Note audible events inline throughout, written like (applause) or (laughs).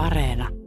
Areena.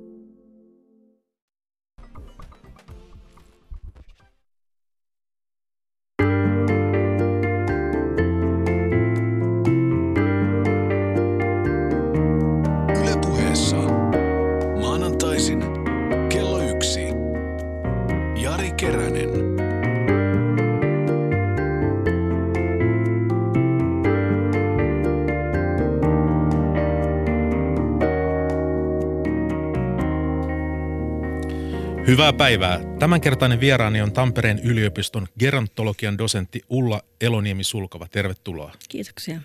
Hyvää päivää. Tämänkertainen vieraani on Tampereen yliopiston gerontologian dosentti Ulla Eloniemi-Sulkova. Tervetuloa. Kiitoksia.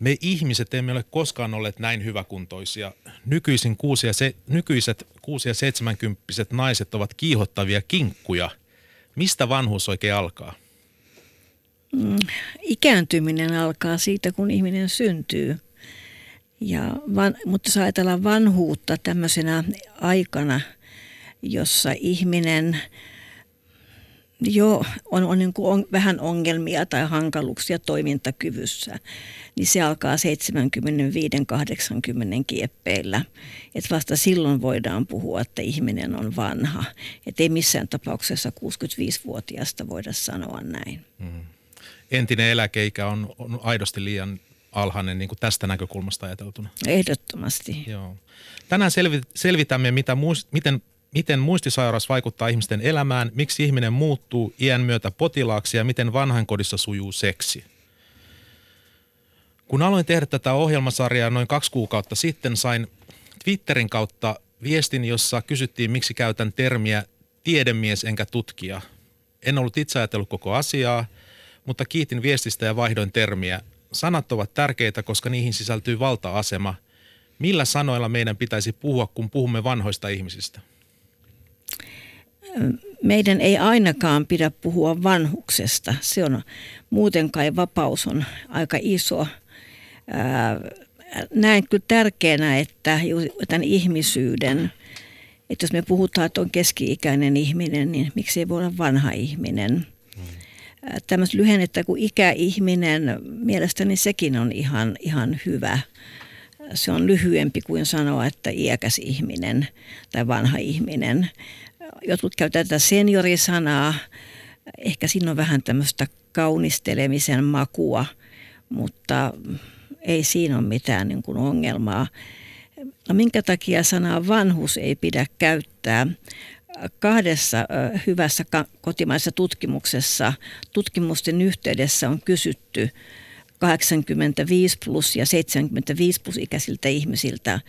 Me ihmiset emme ole koskaan olleet näin hyväkuntoisia. Nykyisin kuusi ja se, nykyiset 6- ja 70 naiset ovat kiihottavia kinkkuja. Mistä vanhuus oikein alkaa? Ikääntyminen alkaa siitä, kun ihminen syntyy. Ja van, mutta jos ajatellaan vanhuutta tämmöisenä aikana, jossa ihminen jo on, on, niin kuin on vähän ongelmia tai hankaluuksia toimintakyvyssä, niin se alkaa 75-80 kieppeillä. Et vasta silloin voidaan puhua, että ihminen on vanha. Et ei missään tapauksessa 65-vuotiaasta voida sanoa näin. Entinen eläkeikä on, on aidosti liian alhainen niin kuin tästä näkökulmasta ajateltuna. Ehdottomasti. Joo. Tänään selvi, selvitämme, mitä muist, miten, miten muistisairaus vaikuttaa ihmisten elämään, miksi ihminen muuttuu iän myötä potilaaksi ja miten vanhainkodissa sujuu seksi. Kun aloin tehdä tätä ohjelmasarjaa noin kaksi kuukautta sitten, sain Twitterin kautta viestin, jossa kysyttiin, miksi käytän termiä tiedemies enkä tutkija. En ollut itse ajatellut koko asiaa, mutta kiitin viestistä ja vaihdoin termiä. Sanat ovat tärkeitä, koska niihin sisältyy valta-asema. Millä sanoilla meidän pitäisi puhua, kun puhumme vanhoista ihmisistä? Meidän ei ainakaan pidä puhua vanhuksesta. Se on muuten kai vapaus on aika iso. Näen kyllä tärkeänä, että tämän ihmisyyden, että jos me puhutaan, että on keski-ikäinen ihminen, niin miksi ei voi olla vanha ihminen? Ää, Tämmöistä lyhennettä kuin ikäihminen, mielestäni sekin on ihan, ihan hyvä. Se on lyhyempi kuin sanoa, että iäkäs ihminen tai vanha ihminen. Jotkut käyttävät tätä seniorisanaa. Ehkä siinä on vähän tämmöistä kaunistelemisen makua, mutta ei siinä ole mitään niin kuin ongelmaa. No minkä takia sanaa vanhus ei pidä käyttää? Kahdessa hyvässä kotimaisessa tutkimuksessa tutkimusten yhteydessä on kysytty 85 plus ja 75 plus ikäisiltä ihmisiltä,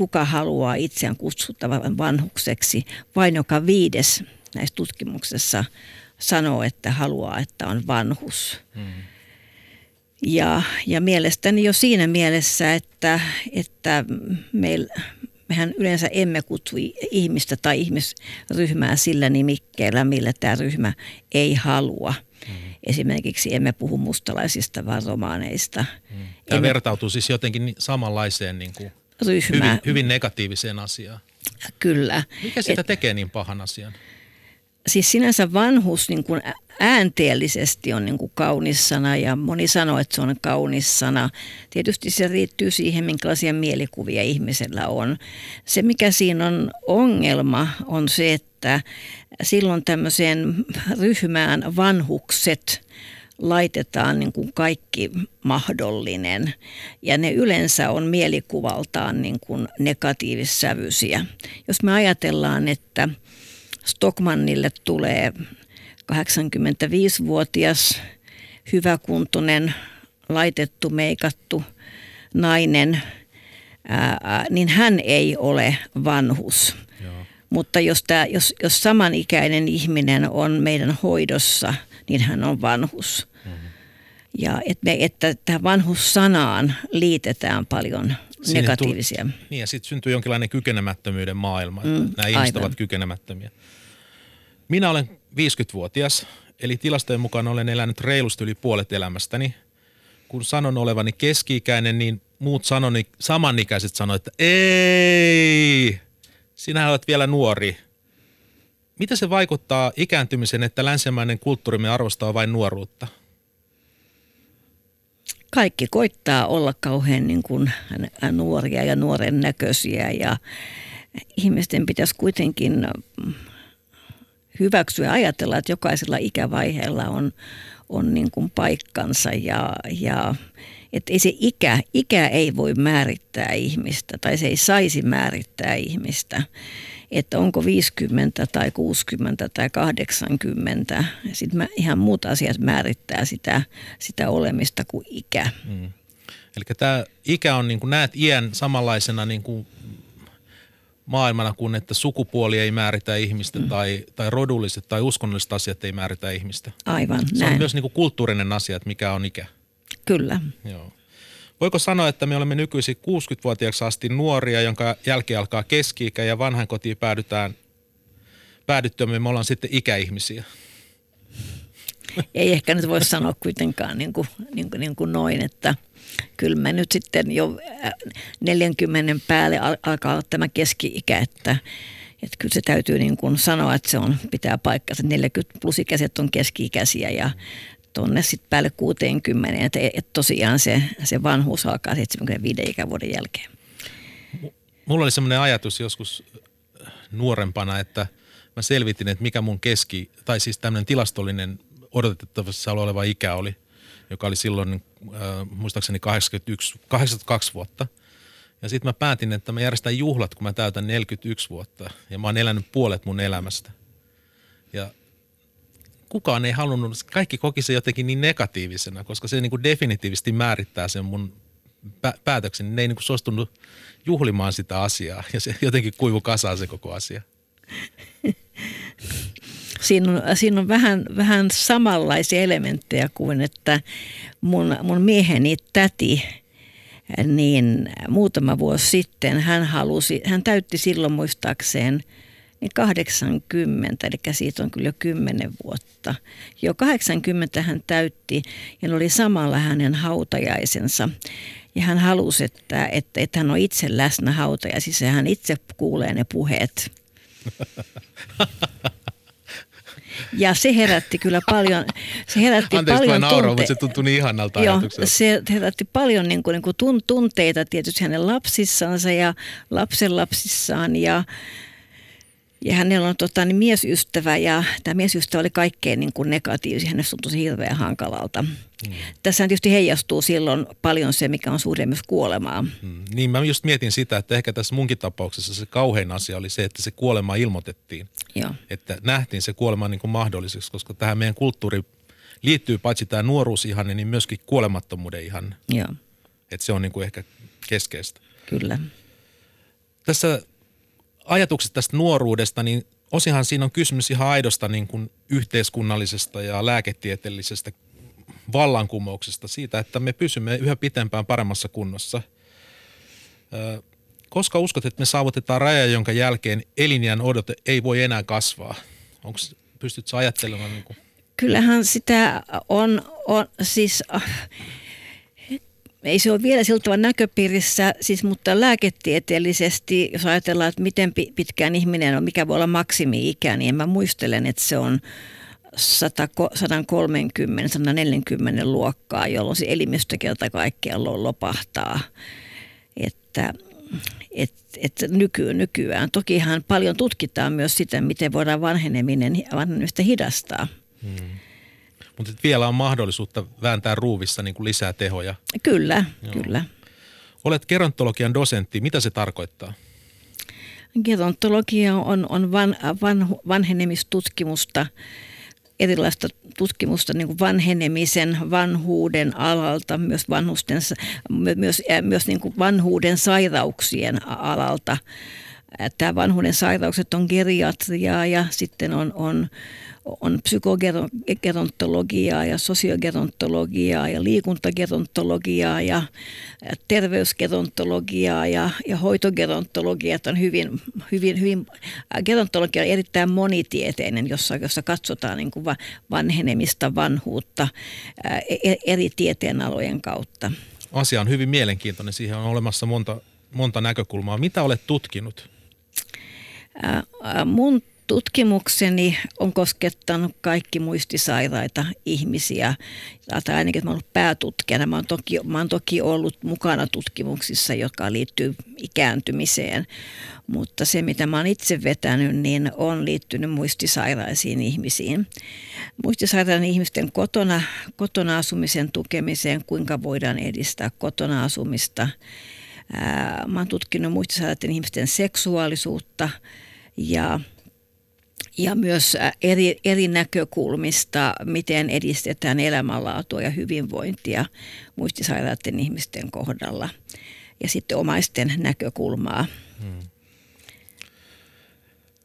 kuka haluaa itseään kutsuttavan vanhukseksi. Vain joka viides näissä tutkimuksessa sanoo, että haluaa, että on vanhus. Ja, ja mielestäni jo siinä mielessä, että, että meil, mehän yleensä emme kutsu ihmistä tai ihmisryhmää sillä nimikkeellä, millä tämä ryhmä ei halua. Esimerkiksi emme puhu mustalaisista, vaan romaaneista. Tämä Emme vertautuu siis jotenkin samanlaiseen niin kuin ryhmää, hyvin, hyvin negatiiviseen asiaan. kyllä. Mikä sitä tekee niin pahan asian? siis sinänsä vanhus niin kuin äänteellisesti on niin kuin kaunis sana ja moni sanoo, että se on kaunis sana. Tietysti se riittyy siihen, minkälaisia mielikuvia ihmisellä on. Se, mikä siinä on ongelma, on se, että silloin tämmöiseen ryhmään vanhukset laitetaan niin kuin kaikki mahdollinen ja ne yleensä on mielikuvaltaan niin kuin negatiivissävyisiä. Jos me ajatellaan, että Stockmannille tulee 85-vuotias, hyväkuntoinen, laitettu, meikattu nainen, ää, niin hän ei ole vanhus. Joo. Mutta jos, tämä, jos, jos samanikäinen ihminen on meidän hoidossa, niin hän on vanhus. Ja et me, että tähän vanhussanaan liitetään paljon negatiivisia. Tuli, niin ja sitten syntyy jonkinlainen kykenemättömyyden maailma, että Mm, nämä ihmiset aivan. ovat kykenemättömiä. Minä olen 50-vuotias, eli tilastojen mukaan olen elänyt reilusti yli puolet elämästäni. Kun sanon olevani keski-ikäinen, niin muut sanoni, samanikäiset sanoivat, että ei, sinä olet vielä nuori. Mitä se vaikuttaa ikääntymiseen, että länsimainen kulttuurimme arvostaa vain nuoruutta? Kaikki koittaa olla kauhean niin kuin nuoria ja nuoren näköisiä ja ihmisten pitäisi kuitenkin hyväksyä ja ajatella, että jokaisella ikävaiheella on, on niin kuin paikkansa ja, ja että ei se ikä, ikä ei voi määrittää ihmistä tai se ei saisi määrittää ihmistä. Että onko 50 tai 60 tai 80. Sitten ihan muut asiat määrittää sitä, sitä olemista kuin ikä. Mm. Eli tämä ikä on, niin kuin näet iän samanlaisena niin kuin maailmana kuin, että sukupuoli ei määritä ihmistä mm. tai, tai rodulliset tai uskonnolliset asiat ei määritä ihmistä. Aivan, Se näin. on myös niin kuin kulttuurinen asia, että mikä on ikä. Kyllä. Joo. Voiko sanoa, että me olemme nykyisin 60-vuotiaaksi asti nuoria, jonka jälkeen alkaa keski-ikä ja vanhan kotiin päädytään, päädyttyämme me ollaan sitten ikäihmisiä? Ei ehkä nyt voi sanoa kuitenkaan niin kuin, niin kuin, niin kuin noin, että kyllä me nyt sitten jo 40 äh, päälle alkaa olla tämä keski-ikä, että, että kyllä se täytyy niin kuin sanoa, että se on, pitää paikkansa. 40 plus ikäiset on keski-ikäisiä ja tuonne sitten päälle 60, että, että tosiaan se, se vanhuus alkaa 75 ikävuoden jälkeen. Mulla oli semmoinen ajatus joskus nuorempana, että mä selvitin, että mikä mun keski, tai siis tämmöinen tilastollinen odotettavassa oleva ikä oli, joka oli silloin äh, muistaakseni 81, 82 vuotta. Ja sitten mä päätin, että mä järjestän juhlat, kun mä täytän 41 vuotta. Ja mä oon elänyt puolet mun elämästä. Ja kukaan ei halunnut, kaikki koki se jotenkin niin negatiivisena, koska se niin kuin definitiivisesti määrittää sen mun päätöksen. Ne ei niin kuin suostunut juhlimaan sitä asiaa ja se jotenkin kuivu kasaan se koko asia. (laughs) Siinä on, siinä on vähän, vähän samanlaisia elementtejä kuin, että mun, mun mieheni täti, niin muutama vuosi sitten hän halusi, hän täytti silloin muistaakseen – niin 80, eli siitä on kyllä jo 10 vuotta. Jo 80 hän täytti ja ne oli samalla hänen hautajaisensa. Ja hän halusi, että, että, että hän on itse läsnä hautajaisissa ja hän itse kuulee ne puheet. (laughs) Ja se herätti kyllä paljon, se herätti Anteeksi, paljon naurua, mutta se tuntui niin ihannalta Joo, se herätti paljon niin kuin, niin kuin tunteita tietysti hänen lapsissansa ja lapsenlapsissaan ja ja hänellä on tota, niin miesystävä ja tämä miesystävä oli kaikkein niin kuin negatiivisia. Hänestä tuntui hirveän hankalalta. Mm. Tässä tietysti heijastuu silloin paljon se, mikä on suhde myös kuolemaa. Mm. Niin mä just mietin sitä, että ehkä tässä munkin tapauksessa se kauhein asia oli se, että se kuolema ilmoitettiin. Joo. Että nähtiin se kuolema niin kuin mahdolliseksi, koska tähän meidän kulttuuri liittyy paitsi tämä nuoruusihanne, niin myöskin kuolemattomuuden ihanne. Joo. Että se on niin kuin ehkä keskeistä. Kyllä. Tässä ajatukset tästä nuoruudesta, niin osihan siinä on kysymys ihan aidosta niin kuin yhteiskunnallisesta ja lääketieteellisestä vallankumouksesta siitä, että me pysymme yhä pitempään paremmassa kunnossa. Koska uskot, että me saavutetaan raja, jonka jälkeen elinjään odote ei voi enää kasvaa? Onko, pystytkö ajattelemaan? Niin kuin? Kyllähän sitä on, on siis ei se ole vielä siltä näköpiirissä, siis, mutta lääketieteellisesti, jos ajatellaan, että miten pitkään ihminen on, mikä voi olla maksimi-ikä, niin mä muistelen, että se on 130-140 luokkaa, jolloin se elimistö kerta kaikkiaan lopahtaa. Että et, et nyky, nykyään. Tokihan paljon tutkitaan myös sitä, miten voidaan vanheneminen, vanhenemista hidastaa. Hmm. Mutta vielä on mahdollisuutta vääntää ruuvissa niin kuin lisää tehoja. Kyllä, Joo. kyllä. Olet gerontologian dosentti. Mitä se tarkoittaa? Gerontologia on, on van, van, vanhenemistutkimusta, erilaista tutkimusta niin kuin vanhenemisen, vanhuuden alalta, myös, vanhusten, myös, myös niin kuin vanhuuden sairauksien alalta. Tämä vanhuuden sairaukset on geriatriaa ja sitten on, on on psykogerontologiaa ja sosiogerontologiaa ja liikuntagerontologiaa ja terveysgerontologiaa ja, ja hoitogerontologiaa. On hyvin, hyvin, hyvin, gerontologia on erittäin monitieteinen, jossa, jossa katsotaan niin kuin vanhenemista, vanhuutta e, eri tieteenalojen kautta. Asia on hyvin mielenkiintoinen. Siihen on olemassa monta, monta näkökulmaa. Mitä olet tutkinut? Mun tutkimukseni on koskettanut kaikki muistisairaita ihmisiä. Tai ainakin, että mä ollut päätutkijana. Mä olen, toki, mä toki ollut mukana tutkimuksissa, jotka liittyy ikääntymiseen. Mutta se, mitä mä olen itse vetänyt, niin on liittynyt muistisairaisiin ihmisiin. Muistisairaiden ihmisten kotona, kotona asumisen tukemiseen, kuinka voidaan edistää kotona asumista. Mä olen tutkinut muistisairaiden ihmisten seksuaalisuutta ja ja myös eri, eri näkökulmista, miten edistetään elämänlaatua ja hyvinvointia muistisairaiden ihmisten kohdalla. Ja sitten omaisten näkökulmaa. Hmm.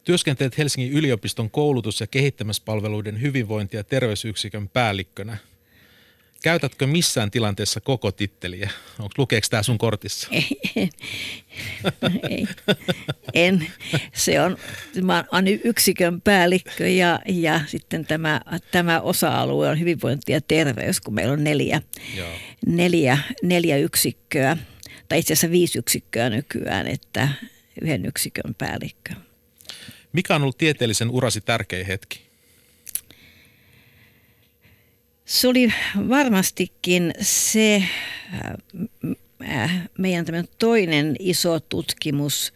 Työskentelet Helsingin yliopiston koulutus- ja kehittämispalveluiden hyvinvointi- ja terveysyksikön päällikkönä. Käytätkö missään tilanteessa koko titteliä? Onko lukeeko tämä sun kortissa? Ei, ei, ei, en. Se on, mä olen yksikön päällikkö ja, ja sitten tämä, tämä osa-alue on hyvinvointi ja terveys, kun meillä on neljä, neljä, neljä yksikköä, tai itse asiassa viisi yksikköä nykyään, että yhden yksikön päällikkö. Mikä on ollut tieteellisen urasi tärkein hetki? Se oli varmastikin se äh, äh, meidän toinen iso tutkimus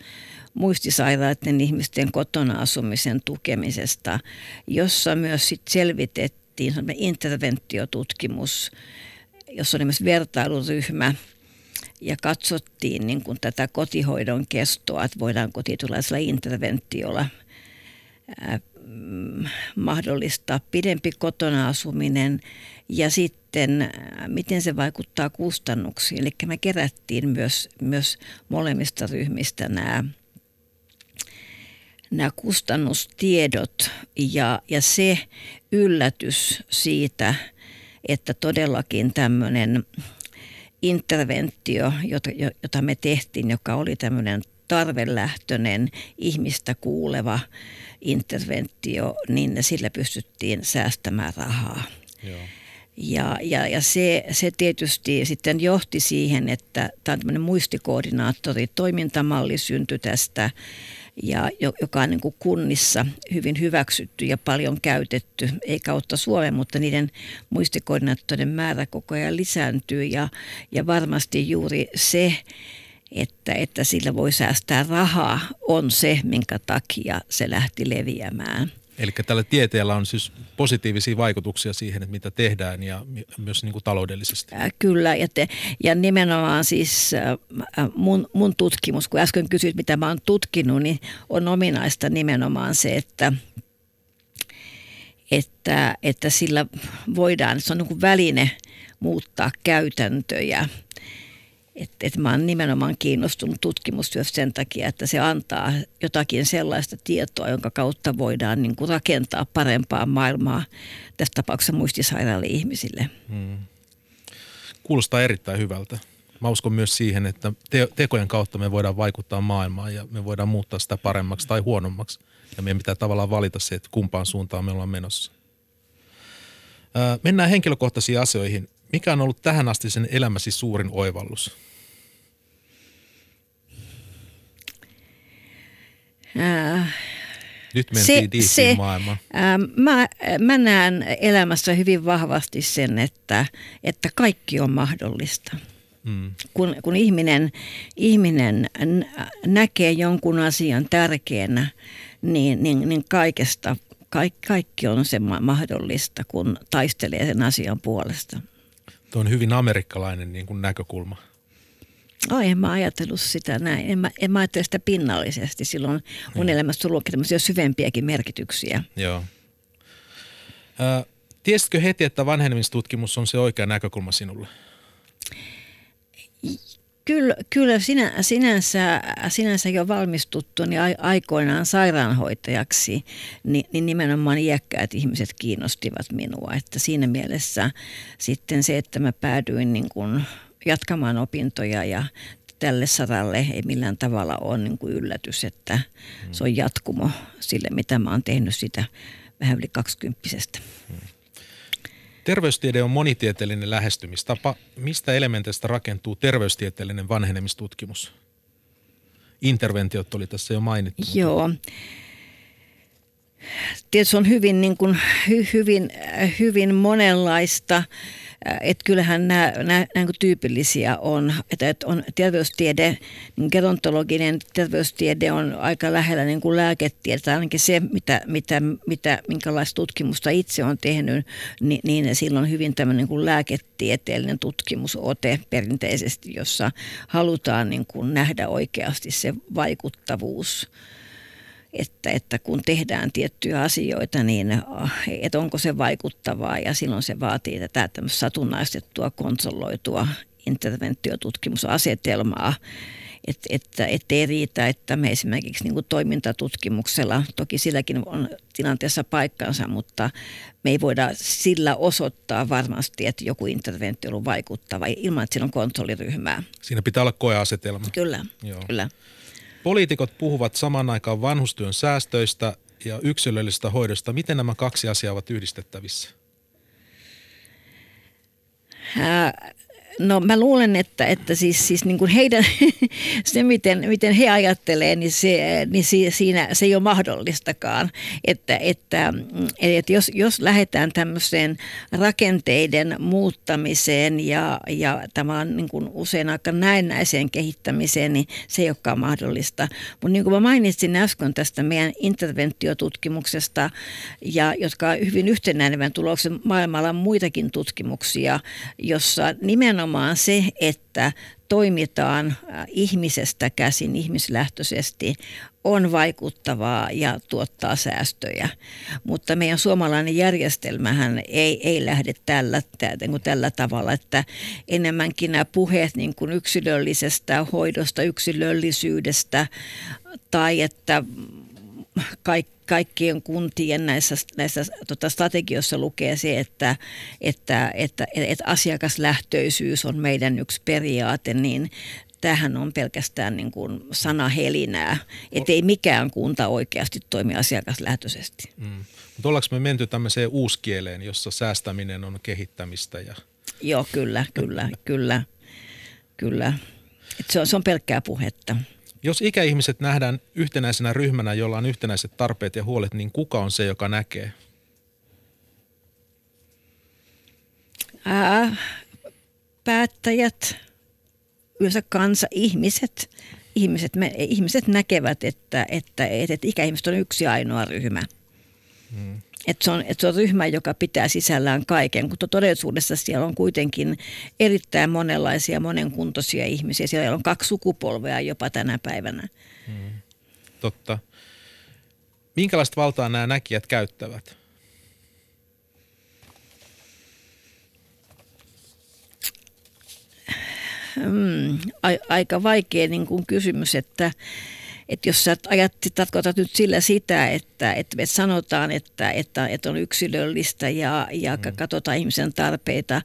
muistisairaiden ihmisten kotona asumisen tukemisesta, jossa myös sit selvitettiin interventiotutkimus, jossa oli myös vertailuryhmä ja katsottiin niin kuin tätä kotihoidon kestoa, että voidaanko tietynlaisella interventiolla äh, mahdollistaa pidempi kotona asuminen ja sitten äh, miten se vaikuttaa kustannuksiin. Eli me kerättiin myös, myös molemmista ryhmistä nämä, nämä kustannustiedot ja, ja se yllätys siitä, että todellakin tämmöinen interventio, jota, jota me tehtiin, joka oli tämmöinen tarvelähtöinen, ihmistä kuuleva interventio, niin sillä pystyttiin säästämään rahaa. Joo. Ja, ja, ja se, se tietysti sitten johti siihen, että tämä on tämmöinen muistikoordinaattori, toimintamalli syntyi tästä, ja joka on niin kuin kunnissa hyvin hyväksytty ja paljon käytetty, ei kautta Suomen, mutta niiden muistikoordinaattorien määrä koko ajan lisääntyy ja, ja varmasti juuri se, että, että sillä voi säästää rahaa, on se, minkä takia se lähti leviämään. Eli tällä tieteellä on siis positiivisia vaikutuksia siihen, että mitä tehdään ja myös niin kuin taloudellisesti. Äh, kyllä, ja, te, ja nimenomaan siis äh, mun, mun tutkimus, kun äsken kysyit, mitä mä oon tutkinut, niin on ominaista nimenomaan se, että, että, että sillä voidaan, se on niin kuin väline muuttaa käytäntöjä – että et mä oon nimenomaan kiinnostunut tutkimustyöstä sen takia, että se antaa jotakin sellaista tietoa, jonka kautta voidaan niin kuin rakentaa parempaa maailmaa tässä tapauksessa muistisairaille ihmisille. Hmm. Kuulostaa erittäin hyvältä. Mä uskon myös siihen, että te- tekojen kautta me voidaan vaikuttaa maailmaan ja me voidaan muuttaa sitä paremmaksi tai huonommaksi. Ja meidän pitää tavallaan valita se, että kumpaan suuntaan me ollaan menossa. Mennään henkilökohtaisiin asioihin. Mikä on ollut tähän asti sen elämäsi suurin oivallus? Äh, Nyt mentiin se, se, maailmaan. Äh, mä, mä näen elämässä hyvin vahvasti sen, että, että kaikki on mahdollista. Mm. Kun, kun ihminen, ihminen näkee jonkun asian tärkeänä, niin, niin, niin kaikesta, kaikki, kaikki on se mahdollista, kun taistelee sen asian puolesta. Tuo on hyvin amerikkalainen niin kuin näkökulma. Oh, en mä ajatellut sitä näin. En mä, en mä ajattele sitä pinnallisesti. Silloin mun mm. elämässä tullut tämmöisiä syvempiäkin merkityksiä. Joo. Ö, tiesitkö heti, että vanhenemistutkimus on se oikea näkökulma sinulle? Kyllä, kyllä sinä, sinänsä, sinänsä jo valmistuttu niin aikoinaan sairaanhoitajaksi, niin, niin nimenomaan iäkkäät ihmiset kiinnostivat minua. Että siinä mielessä sitten se, että mä päädyin niin kuin jatkamaan opintoja ja tälle saralle ei millään tavalla ole niin kuin yllätys, että se on jatkumo sille, mitä mä oon tehnyt sitä vähän yli kaksikymppisestä. Hmm. Terveystiede on monitieteellinen lähestymistapa. Mistä elementeistä rakentuu terveystieteellinen vanhenemistutkimus? Interventiot oli tässä jo mainittu. Joo. tietysti on hyvin, niin kuin, hy, hyvin, hyvin monenlaista että kyllähän nämä, nämä, nämä tyypillisiä on, että, että on terveystiede, niin gerontologinen terveystiede on aika lähellä niin kuin lääketiedettä, ainakin se, mitä, mitä, mitä, minkälaista tutkimusta itse on tehnyt, niin, niin silloin hyvin tämmöinen niin kuin lääketieteellinen tutkimusote perinteisesti, jossa halutaan niin kuin nähdä oikeasti se vaikuttavuus että, että kun tehdään tiettyjä asioita, niin että onko se vaikuttavaa ja silloin se vaatii tätä satunnaistettua, konsoloitua interventiotutkimusasetelmaa, että, että, että ei riitä, että me esimerkiksi niin toimintatutkimuksella, toki silläkin on tilanteessa paikkansa, mutta me ei voida sillä osoittaa varmasti, että joku interventio on vaikuttava ilman, että siinä on kontrolliryhmää. Siinä pitää olla koeasetelma. Kyllä, Joo. kyllä. Poliitikot puhuvat saman aikaan vanhustyön säästöistä ja yksilöllisestä hoidosta. Miten nämä kaksi asiaa ovat yhdistettävissä? No mä luulen, että, että siis, siis niin kuin heidän, (laughs) se miten, miten he ajattelee, niin, se, niin si, siinä se ei ole mahdollistakaan. Että, että, että jos, jos lähdetään tämmöiseen rakenteiden muuttamiseen ja, ja tämä on niin kuin usein aika näennäiseen kehittämiseen, niin se ei olekaan mahdollista. Mutta niin kuin mä mainitsin äsken tästä meidän interventiotutkimuksesta, ja, jotka on hyvin yhtenäinen tuloksen maailmalla on muitakin tutkimuksia, jossa nimenomaan nimenomaan se, että toimitaan äh, ihmisestä käsin, ihmislähtöisesti, on vaikuttavaa ja tuottaa säästöjä. Mutta meidän suomalainen järjestelmähän ei, ei lähde tällä, tällä, tällä tavalla, että enemmänkin nämä puheet niin kuin yksilöllisestä hoidosta, yksilöllisyydestä tai että kaikki kaikkien kuntien näissä, näissä tota, strategioissa lukee se, että, että, että, että asiakaslähtöisyys on meidän yksi periaate, niin tähän on pelkästään niin kuin sanahelinää, että ei mikään kunta oikeasti toimi asiakaslähtöisesti. Mm. Mutta ollaanko me menty tämmöiseen uuskieleen, jossa säästäminen on kehittämistä? Ja... Joo, kyllä, kyllä, kyllä, kyllä. Et se, on, se on pelkkää puhetta. Jos ikäihmiset nähdään yhtenäisenä ryhmänä, jolla on yhtenäiset tarpeet ja huolet, niin kuka on se, joka näkee? Ää, päättäjät, yleensä kansa, ihmiset. Ihmiset, me, ihmiset näkevät, että, että, että, että ikäihmiset on yksi ainoa ryhmä. Hmm. Että se, on, että se on ryhmä, joka pitää sisällään kaiken, mutta todellisuudessa siellä on kuitenkin erittäin monenlaisia, monenkuntoisia ihmisiä. Siellä on kaksi sukupolvea jopa tänä päivänä. Hmm. Totta. Minkälaista valtaa nämä näkijät käyttävät? Hmm, aika vaikea niin kuin kysymys, että että jos sä ajat, tarkoitat nyt sillä sitä, että, että me sanotaan, että, että, että on yksilöllistä ja, ja mm. katsotaan ihmisen tarpeita,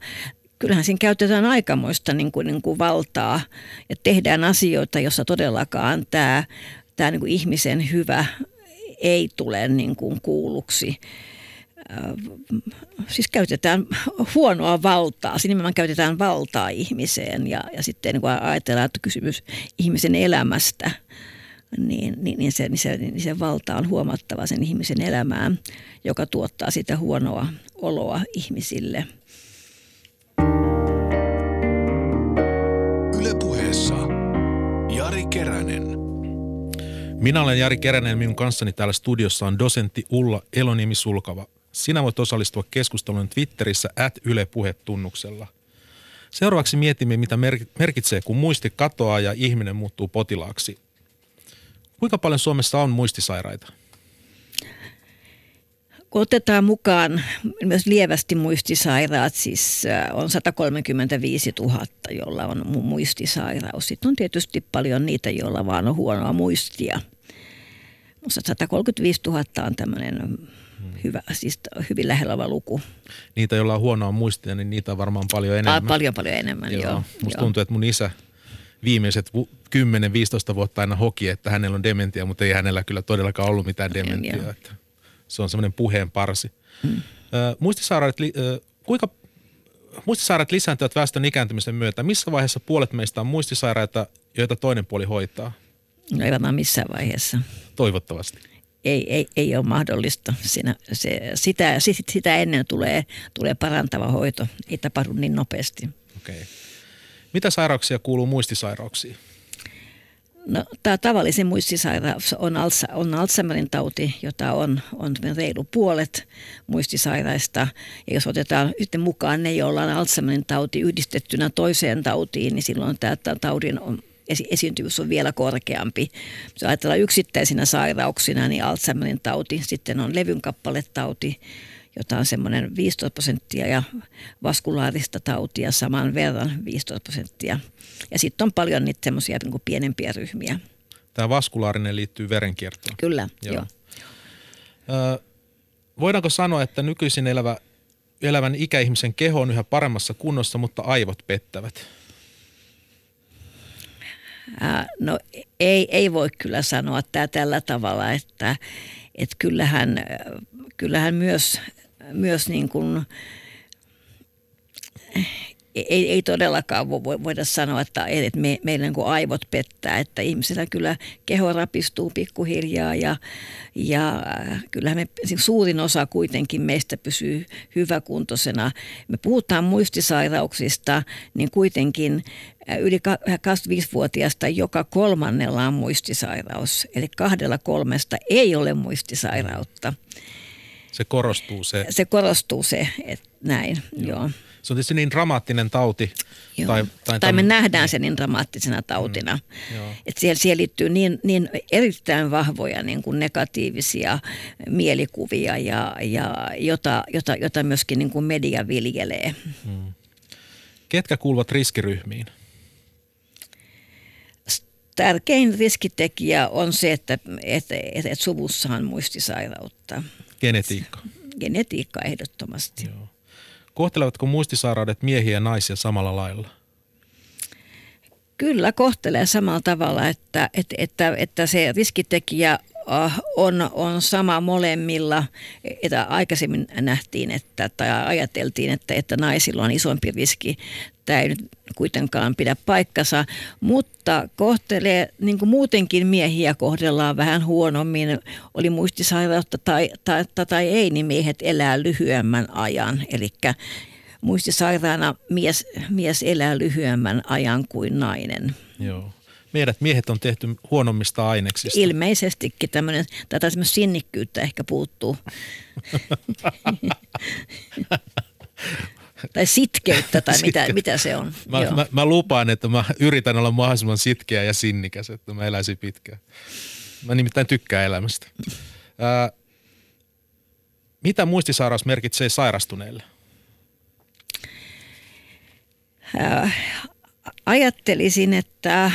kyllähän siinä käytetään aikamoista niin kuin, niin kuin valtaa ja tehdään asioita, jossa todellakaan tämä, tämä niin kuin ihmisen hyvä ei tule niin kuin kuulluksi. Siis käytetään huonoa valtaa, siinä nimenomaan käytetään valtaa ihmiseen ja, ja sitten niin ajatellaan, että kysymys ihmisen elämästä – niin, niin, niin, se, niin, se, niin se valta on huomattava sen ihmisen elämään, joka tuottaa sitä huonoa oloa ihmisille. Ylepuheessa Jari Keränen. Minä olen Jari Keränen, minun kanssani täällä studiossa on dosentti Ulla Elonimi-Sulkava. Sinä voit osallistua keskusteluun Twitterissä at Yle tunnuksella. Seuraavaksi mietimme, mitä merkitsee, kun muisti katoaa ja ihminen muuttuu potilaaksi. Kuinka paljon Suomessa on muistisairaita? Kun otetaan mukaan myös lievästi muistisairaat, siis äh, on 135 000, jolla on muistisairaus. Sitten on tietysti paljon niitä, joilla vaan on huonoa muistia. Mutta 135 000 on tämmöinen hyvä, siis hyvin lähellä oleva luku. Niitä, joilla on huonoa muistia, niin niitä on varmaan paljon enemmän. Paljon paljon enemmän, joo. joo Musta joo. tuntuu, että mun isä – viimeiset 10-15 vuotta aina hoki, että hänellä on dementia, mutta ei hänellä kyllä todellakaan ollut mitään dementiaa. Että se on semmoinen puheen parsi. Hmm. muistisairaudet, kuinka muistisairaudet lisääntyvät väestön ikääntymisen myötä. Missä vaiheessa puolet meistä on muistisairaita, joita toinen puoli hoitaa? No ei varmaan missään vaiheessa. Toivottavasti. ei, ei, ei ole mahdollista. Siinä, se, sitä, sitä ennen tulee, tulee parantava hoito, ei tapahdu niin nopeasti. Okay. Mitä sairauksia kuuluu muistisairauksiin? No, tämä tavallisin muistisairaus on, Alza, on Alzheimerin tauti, jota on, on reilu puolet muistisairaista. Ja jos otetaan yhten mukaan ne, joilla on Alzheimerin tauti yhdistettynä toiseen tautiin, niin silloin tämä taudin on, esi- esiintyvyys on vielä korkeampi. Jos ajatellaan yksittäisinä sairauksina, niin Alzheimerin tauti, sitten on levynkappaletauti, jota on semmoinen 15 prosenttia ja vaskulaarista tautia saman verran 15 prosenttia. Ja sitten on paljon niitä semmoisia niin pienempiä ryhmiä. Tämä vaskulaarinen liittyy verenkiertoon. Kyllä, joo. joo. Ö, voidaanko sanoa, että nykyisin elävä, elävän ikäihmisen keho on yhä paremmassa kunnossa, mutta aivot pettävät? No ei, ei voi kyllä sanoa tämä tällä tavalla, että, että kyllähän, kyllähän myös myös niin kuin, ei, ei todellakaan voi, voida sanoa, että, että me, niin aivot pettää, että ihmisellä kyllä keho rapistuu pikkuhiljaa ja, ja kyllähän me, siis suurin osa kuitenkin meistä pysyy hyväkuntoisena. Me puhutaan muistisairauksista, niin kuitenkin yli 25-vuotiaasta joka kolmannella on muistisairaus, eli kahdella kolmesta ei ole muistisairautta. Se korostuu se. Se korostuu se, että näin, joo. joo. Se on tietysti niin dramaattinen tauti. Joo. Tai, tai, tai me tämän... nähdään se niin dramaattisena tautina. Mm, että siellä, siellä liittyy niin, niin erittäin vahvoja niin kuin negatiivisia mielikuvia, ja, ja jota, jota, jota myöskin niin kuin media viljelee. Mm. Ketkä kuuluvat riskiryhmiin? Tärkein riskitekijä on se, että, että, että, että suvussa on muistisairautta. Genetiikka. Genetiikka ehdottomasti. Joo. Kohtelevatko muistisairaudet miehiä ja naisia samalla lailla? Kyllä kohtelee samalla tavalla, että, että, että, että se riskitekijä äh, on, on sama molemmilla. Että aikaisemmin nähtiin että, tai ajateltiin, että, että naisilla on isompi riski tämä ei nyt kuitenkaan pidä paikkansa, mutta kohtelee, niin kuin muutenkin miehiä kohdellaan vähän huonommin, oli muistisairautta tai, tai, tai, tai ei, niin miehet elää lyhyemmän ajan. Eli muistisairaana mies, mies elää lyhyemmän ajan kuin nainen. Joo. Meidät miehet on tehty huonommista aineksista. Ilmeisestikin tämmöinen, tätä sinnikkyyttä ehkä puuttuu. (laughs) (laughs) tai sitkeyttä tai mitä, mitä se on. Mä, mä, mä lupaan, että mä yritän olla mahdollisimman sitkeä ja sinnikäs, että mä eläisin pitkään. Mä nimittäin tykkään elämästä. Ää, mitä muistisairaus merkitsee sairastuneelle? Ää, ajattelisin, että,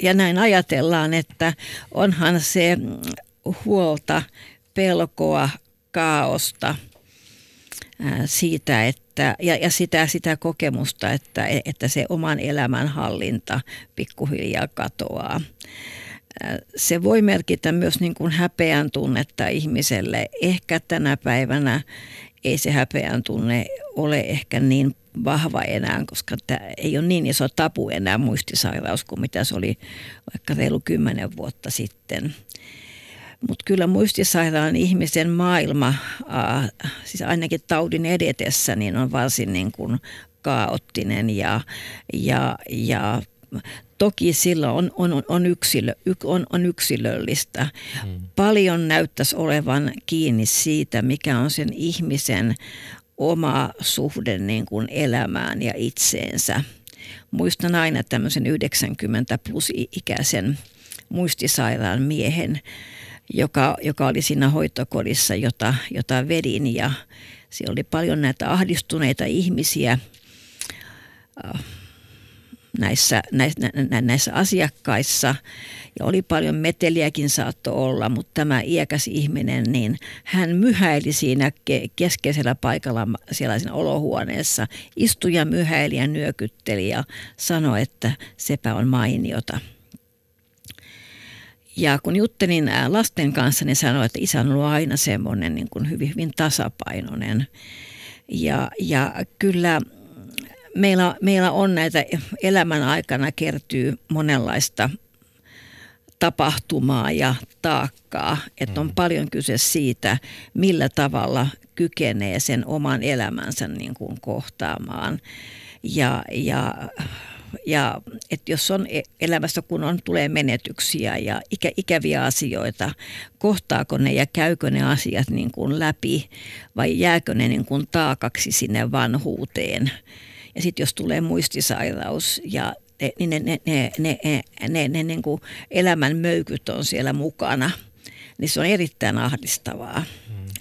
ja näin ajatellaan, että onhan se huolta, pelkoa, kaaosta – siitä, että, ja, ja sitä, sitä kokemusta, että, että se oman elämän hallinta pikkuhiljaa katoaa. Se voi merkitä myös niin kuin häpeän tunnetta ihmiselle. Ehkä tänä päivänä ei se häpeän tunne ole ehkä niin vahva enää, koska tämä ei ole niin iso tapu enää muistisairaus kuin mitä se oli vaikka reilu kymmenen vuotta sitten. Mutta kyllä muistisairaan ihmisen maailma, äh, siis ainakin taudin edetessä, niin on varsin niin kuin kaoottinen ja, ja, ja toki sillä on, on, on, yksilö, on, on yksilöllistä. Hmm. Paljon näyttäisi olevan kiinni siitä, mikä on sen ihmisen oma suhde niin kuin elämään ja itseensä. Muistan aina tämmöisen 90 plus ikäisen muistisairaan miehen, joka, joka oli siinä hoitokodissa, jota, jota vedin. Ja siellä oli paljon näitä ahdistuneita ihmisiä äh, näissä, näissä, näissä asiakkaissa. Ja oli paljon meteliäkin saatto olla, mutta tämä iäkäs ihminen, niin hän myhäili siinä keskeisellä paikalla siellä siinä olohuoneessa, istui ja myhäili ja nyökytteli ja sanoi, että sepä on mainiota. Ja kun juttelin lasten kanssa, niin sanoin, että isä on ollut aina semmoinen niin kuin hyvin, hyvin tasapainoinen. Ja, ja kyllä meillä, meillä on näitä elämän aikana kertyy monenlaista tapahtumaa ja taakkaa. Että on paljon kyse siitä, millä tavalla kykenee sen oman elämänsä niin kuin kohtaamaan. Ja, ja, ja että jos on e- elämässä, kun on, tulee menetyksiä ja ikä, ikäviä asioita, kohtaako ne ja käykö ne asiat niin kuin läpi vai jääkö ne niin kuin taakaksi sinne vanhuuteen. Ja sitten jos tulee muistisairaus ja niin ne, ne, ne, ne, ne, ne, ne niin kuin elämän möykyt on siellä mukana, niin se on erittäin ahdistavaa.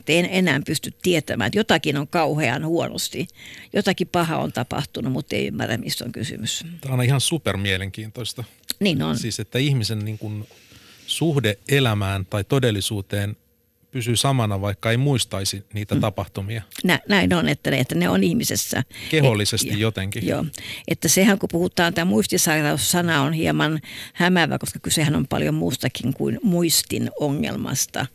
Hmm. En enää pysty tietämään, että jotakin on kauhean huonosti. Jotakin paha on tapahtunut, mutta ei ymmärrä, mistä on kysymys. Tämä on ihan super mielenkiintoista. Niin on. Siis, että ihmisen niin kuin suhde elämään tai todellisuuteen pysyy samana, vaikka ei muistaisi niitä mm. tapahtumia. Nä, näin on, että ne, että ne on ihmisessä. Kehollisesti Et, jotenkin. Joo, että sehän kun puhutaan, tämä muistisairaus-sana on hieman hämävä, koska kysehän on paljon muustakin kuin muistin ongelmasta.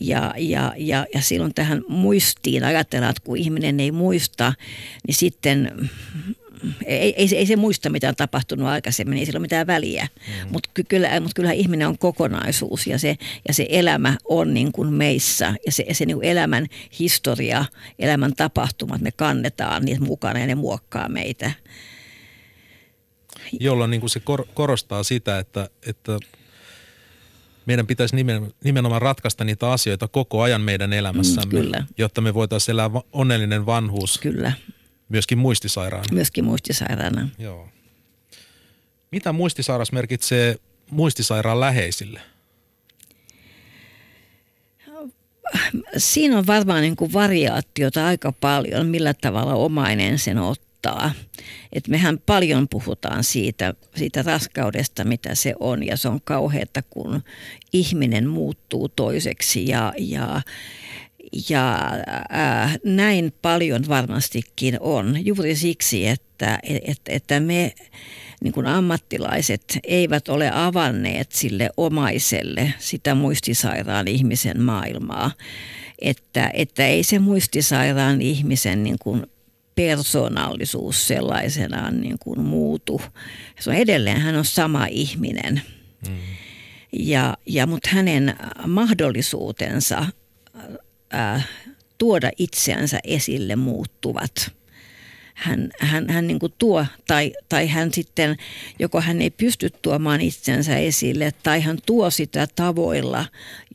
Ja, ja, ja, ja silloin tähän muistiin ajatellaan, että kun ihminen ei muista, niin sitten ei, ei, ei se muista, mitä on tapahtunut aikaisemmin, ei sillä ole mitään väliä. Mm. Mutta kyllä, mut kyllähän ihminen on kokonaisuus ja se, ja se elämä on niin kuin meissä. Ja se, se niin kuin elämän historia, elämän tapahtumat, me kannetaan niitä mukana ja ne muokkaa meitä. Jolloin niin kuin se kor, korostaa sitä, että, että meidän pitäisi nimenomaan ratkaista niitä asioita koko ajan meidän elämässämme, mm, jotta me voitaisiin elää onnellinen vanhuus. Kyllä. Myöskin muistisairaana. Myöskin muistisairaana. Joo. Mitä muistisairaus merkitsee muistisairaan läheisille? Siinä on varmaan niin kuin variaatiota aika paljon, millä tavalla omainen sen ottaa. Et mehän paljon puhutaan siitä, siitä raskaudesta, mitä se on, ja se on kauheata, kun ihminen muuttuu toiseksi ja, ja ja äh, näin paljon varmastikin on juuri siksi, että, että, että me niin kuin ammattilaiset eivät ole avanneet sille omaiselle sitä muistisairaan ihmisen maailmaa. Että, että ei se muistisairaan ihmisen niin kuin persoonallisuus sellaisenaan niin kuin muutu. Se on edelleen, hän on sama ihminen. Mm. Ja, ja, mutta hänen mahdollisuutensa äh, tuoda itseänsä esille muuttuvat. Hän, hän, hän niin tuo tai, tai hän sitten, joko hän ei pysty tuomaan itsensä esille tai hän tuo sitä tavoilla,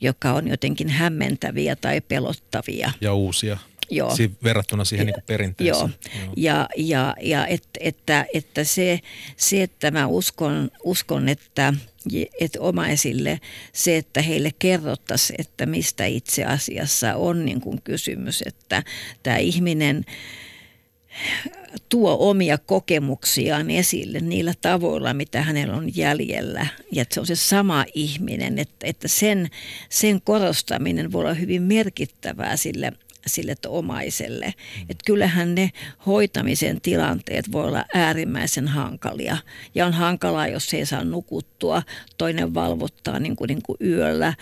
joka on jotenkin hämmentäviä tai pelottavia. Ja uusia. Joo. Si- verrattuna siihen niin perinteeseen. Joo. Joo. Ja, ja, ja et, että, että se, se, että mä uskon, uskon että, että omaisille se, että heille kerrottaisiin, että mistä itse asiassa on niin kuin kysymys, että tämä ihminen tuo omia kokemuksiaan esille niillä tavoilla, mitä hänellä on jäljellä. Ja että se on se sama ihminen, että, että sen, sen korostaminen voi olla hyvin merkittävää sille sille omaiselle. Että kyllähän ne hoitamisen tilanteet voi olla äärimmäisen hankalia. Ja on hankalaa, jos ei saa nukuttua, toinen valvottaa niin kuin, niin kuin yöllä.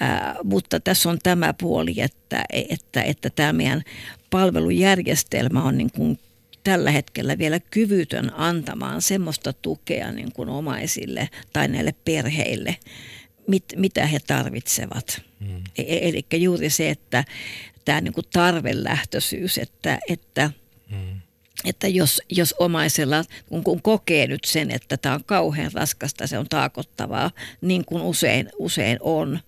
Ää, mutta tässä on tämä puoli, että, että, että tämä meidän palvelujärjestelmä on niin kuin tällä hetkellä vielä kyvytön antamaan semmoista tukea niin kuin omaisille tai näille perheille, mit, mitä he tarvitsevat. Mm. E, e eli juuri se, että tämä niin kuin tarvelähtöisyys, että, että, mm. että jos, jos omaisella, kun, kun kokee nyt sen, että tämä on kauhean raskasta, se on taakottavaa, niin kuin usein, usein on,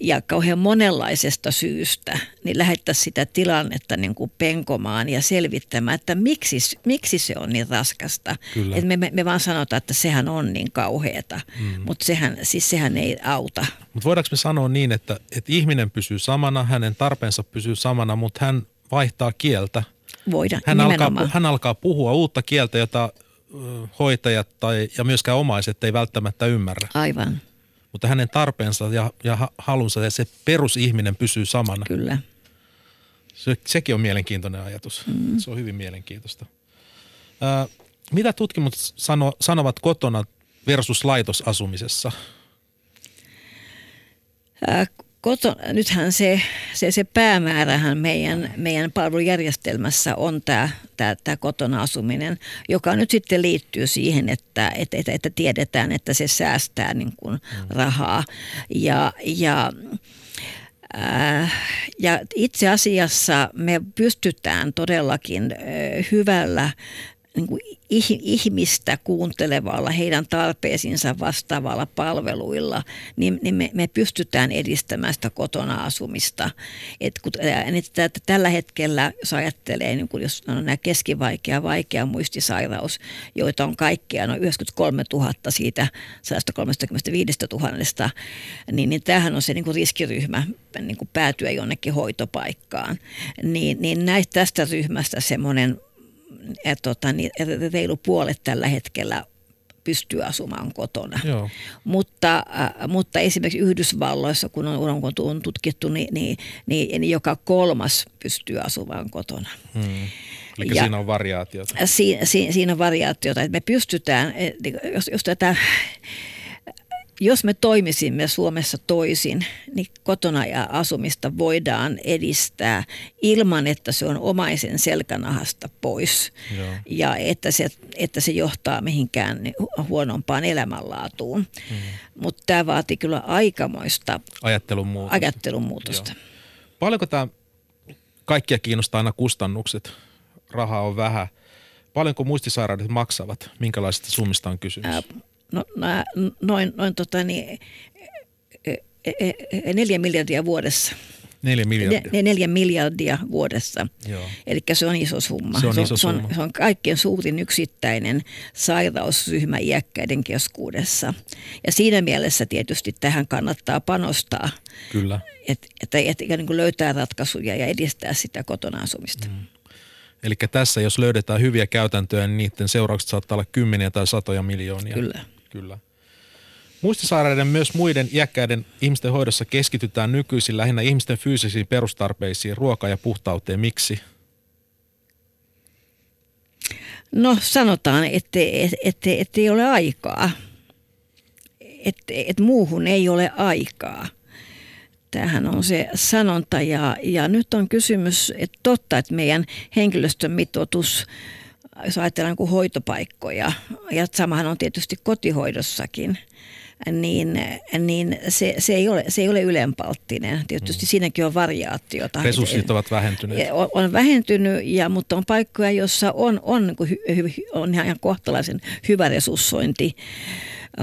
ja kauhean monenlaisesta syystä, niin lähettäisiin sitä tilannetta niin kuin penkomaan ja selvittämään, että miksi, miksi se on niin raskasta. Et me, me, me vaan sanotaan, että sehän on niin kauheata, mm. mutta sehän, siis sehän ei auta. Mutta voidaanko me sanoa niin, että, että ihminen pysyy samana, hänen tarpeensa pysyy samana, mutta hän vaihtaa kieltä? Voidaan, hän alkaa, hän alkaa puhua uutta kieltä, jota hoitajat tai, ja myöskään omaiset ei välttämättä ymmärrä. Aivan mutta hänen tarpeensa ja, ja halunsa ja se perusihminen pysyy samana. Kyllä. Se, sekin on mielenkiintoinen ajatus. Mm. Se on hyvin mielenkiintoista. Ää, mitä tutkimukset sano, sanovat kotona versus laitosasumisessa? Ää, koto, nythän se, se, se päämäärähän meidän, meidän palvelujärjestelmässä on tämä, tämä, tämä kotona asuminen, joka nyt sitten liittyy siihen, että, että, että, että tiedetään, että se säästää niin kuin rahaa. Ja, ja äh, ja itse asiassa me pystytään todellakin hyvällä niin kuin ihmistä kuuntelevalla, heidän tarpeisiinsa vastaavalla palveluilla, niin, niin me, me pystytään edistämään sitä kotona asumista. Et kun, että, että tällä hetkellä, jos ajattelee, niin kun jos on nämä keskivaikea, vaikea muistisairaus, joita on kaikkea noin 93 000 siitä 135 000, niin, niin tämähän on se niin kuin riskiryhmä niin kuin päätyä jonnekin hoitopaikkaan. Niin, niin näistä, tästä ryhmästä semmoinen et, tota, niin, reilu puolet tällä hetkellä pystyy asumaan kotona. Joo. Mutta, äh, mutta esimerkiksi Yhdysvalloissa, kun on, on tutkittu, niin, niin, niin, niin joka kolmas pystyy asumaan kotona. Hmm. Eli ja siinä on variaatiota. Si, si, siinä on variaatiota, että me pystytään, jos, jos tätä jos me toimisimme Suomessa toisin, niin kotona ja asumista voidaan edistää ilman, että se on omaisen selkänahasta pois Joo. ja että se, että se johtaa mihinkään huonompaan elämänlaatuun. Mm. Mutta tämä vaatii kyllä aikamoista ajattelun muutosta. Ajattelun muutosta. Joo. Paljonko tämä kaikkia kiinnostaa aina kustannukset? Rahaa on vähän. Paljonko muistisairaudet maksavat? Minkälaisista summista on kysymys? Ää, no, noin, noin tota, niin, e, e, e, neljä miljardia vuodessa. Neljä miljardia. Ne, neljä miljardia vuodessa. Eli se on iso summa. Se on, iso se, on, summa. se on kaikkien suurin yksittäinen sairausryhmä iäkkäiden keskuudessa. Ja siinä mielessä tietysti tähän kannattaa panostaa. Kyllä. Että et, et, et, niin löytää ratkaisuja ja edistää sitä kotona asumista. Mm. Eli tässä jos löydetään hyviä käytäntöjä, niin niiden seuraukset saattaa olla kymmeniä tai satoja miljoonia. Kyllä. Kyllä. Muistisairaiden myös muiden iäkkäiden ihmisten hoidossa keskitytään nykyisin lähinnä ihmisten fyysisiin perustarpeisiin, ruoka- ja puhtauteen. Miksi? No sanotaan, että et, et, et ei ole aikaa. Että et muuhun ei ole aikaa. Tämähän on se sanonta ja, ja nyt on kysymys, että totta, että meidän henkilöstön mitoitus, jos ajatellaan kuin hoitopaikkoja, ja samahan on tietysti kotihoidossakin, niin, niin se, se, ei ole, se ei ole ylenpalttinen. Tietysti mm. siinäkin on variaatiota. Resurssit ovat vähentyneet. On, on vähentynyt, ja, mutta on paikkoja, joissa on, on, niin on ihan kohtalaisen hyvä resurssointi.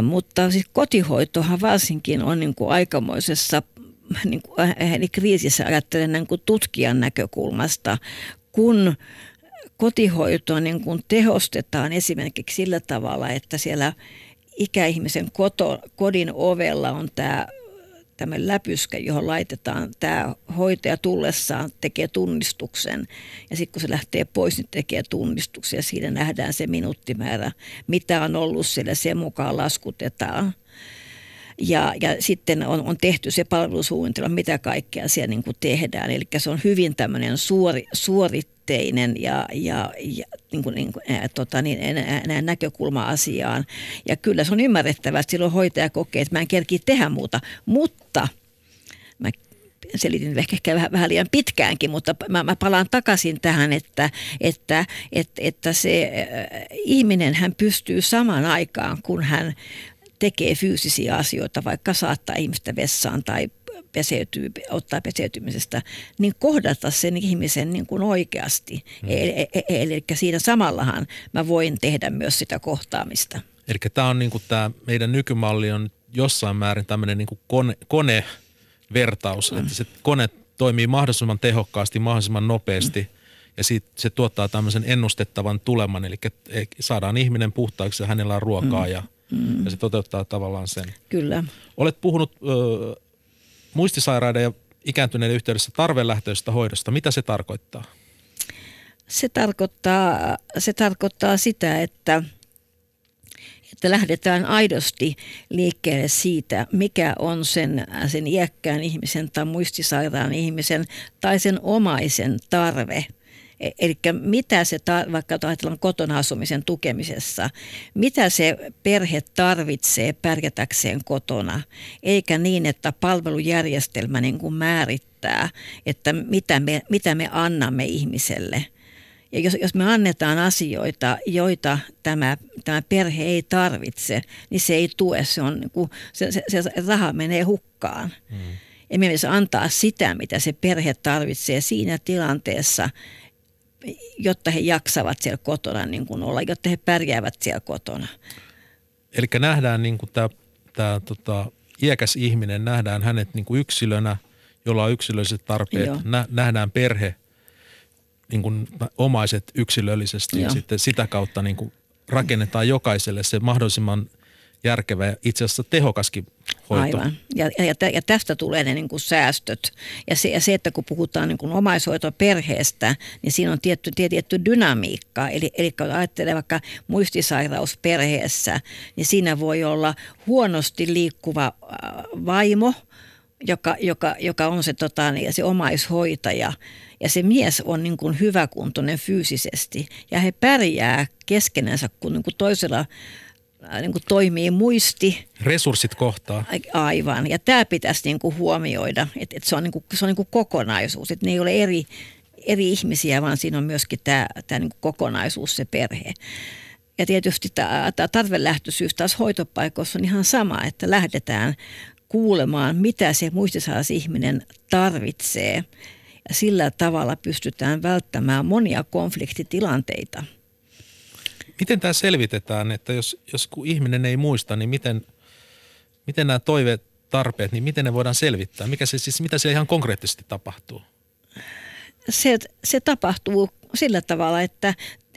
Mutta siis kotihoitohan varsinkin on niin kuin aikamoisessa niin kuin, äh, eli kriisissä ajattelen niin kuin tutkijan näkökulmasta, kun kotihoitoa niin kuin tehostetaan esimerkiksi sillä tavalla, että siellä ikäihmisen koto, kodin ovella on tämä tämmöinen läpyskä, johon laitetaan tämä hoitaja tullessaan, tekee tunnistuksen. Ja sitten kun se lähtee pois, niin tekee tunnistuksen ja siinä nähdään se minuuttimäärä, mitä on ollut siellä, sen mukaan laskutetaan. Ja, ja sitten on, on tehty se palvelusuunnitelma, mitä kaikkea siellä niin kuin tehdään. Eli se on hyvin tämmöinen suori, suoritteinen ja, ja, ja niin kuin, niin kuin, ää, tota, niin, ää, näkökulma asiaan. Ja kyllä se on ymmärrettävää, että silloin hoitaja kokee, että mä en kerki tehdä muuta. Mutta mä selitin ehkä, ehkä vähän, vähän liian pitkäänkin, mutta mä, mä palaan takaisin tähän, että, että, että, että se äh, ihminen hän pystyy samaan aikaan, kun hän tekee fyysisiä asioita, vaikka saattaa ihmistä vessaan tai peseytyy, ottaa peseytymisestä, niin kohdata sen ihmisen niin kuin oikeasti. Mm. Eli, e, e, eli siinä samallahan mä voin tehdä myös sitä kohtaamista. Eli tämä on niin kuin tämä meidän nykymalli on jossain määrin tämmöinen niin kuin kone, konevertaus, mm. että se kone toimii mahdollisimman tehokkaasti, mahdollisimman nopeasti mm. ja sit se tuottaa tämmöisen ennustettavan tuleman, eli saadaan ihminen puhtaaksi ja hänellä on ruokaa mm. ja – Mm. Ja se toteuttaa tavallaan sen. Kyllä. Olet puhunut ö, muistisairaiden ja ikääntyneiden yhteydessä tarvelähtöisestä hoidosta. Mitä se tarkoittaa? Se tarkoittaa, se tarkoittaa sitä, että, että lähdetään aidosti liikkeelle siitä, mikä on sen, sen iäkkään ihmisen tai muistisairaan ihmisen tai sen omaisen tarve – Eli mitä se, vaikka ajatellaan kotona asumisen tukemisessa, mitä se perhe tarvitsee pärjätäkseen kotona, eikä niin, että palvelujärjestelmä niin kuin määrittää, että mitä me, mitä me annamme ihmiselle. Ja jos, jos me annetaan asioita, joita tämä, tämä perhe ei tarvitse, niin se ei tue, se, on, niin kuin, se, se, se raha menee hukkaan. Mm. Emme me saa antaa sitä, mitä se perhe tarvitsee siinä tilanteessa, jotta he jaksavat siellä kotona niin kuin olla, jotta he pärjäävät siellä kotona. Eli nähdään niin kuin tämä, tämä tota, iäkäs ihminen, nähdään hänet niin kuin yksilönä, jolla on yksilölliset tarpeet, Nä, nähdään perhe, niin kuin omaiset yksilöllisesti Joo. ja sitten sitä kautta niin kuin rakennetaan jokaiselle se mahdollisimman – järkevä ja itse asiassa tehokaskin hoito. Aivan. Ja, ja, ja tästä tulee ne niin kuin säästöt. Ja se, ja se, että kun puhutaan niin kuin omaishoitoperheestä, niin siinä on tietty, tietty dynamiikka. Eli, eli kun ajattelee vaikka muistisairausperheessä, niin siinä voi olla huonosti liikkuva äh, vaimo, joka, joka, joka on se, tota, niin, se omaishoitaja. Ja se mies on niin kuin hyväkuntoinen fyysisesti. Ja he pärjää keskenänsä, kun niin kuin toisella niin kuin toimii muisti. Resurssit kohtaa. Aivan. Ja tämä pitäisi niin kuin huomioida, että, että se on, niin kuin, se on niin kuin kokonaisuus. Että ne ei ole eri, eri ihmisiä, vaan siinä on myöskin tämä, tämä niin kuin kokonaisuus, se perhe. Ja tietysti tämä, tämä tarvelähtöisyys taas hoitopaikoissa on ihan sama, että lähdetään kuulemaan, mitä se muistisairas ihminen tarvitsee. Ja sillä tavalla pystytään välttämään monia konfliktitilanteita – Miten tämä selvitetään, että jos, jos kun ihminen ei muista, niin miten, miten nämä toiveet, tarpeet, niin miten ne voidaan selvittää? Mikä se, siis, mitä se ihan konkreettisesti tapahtuu? Se, se tapahtuu sillä tavalla, että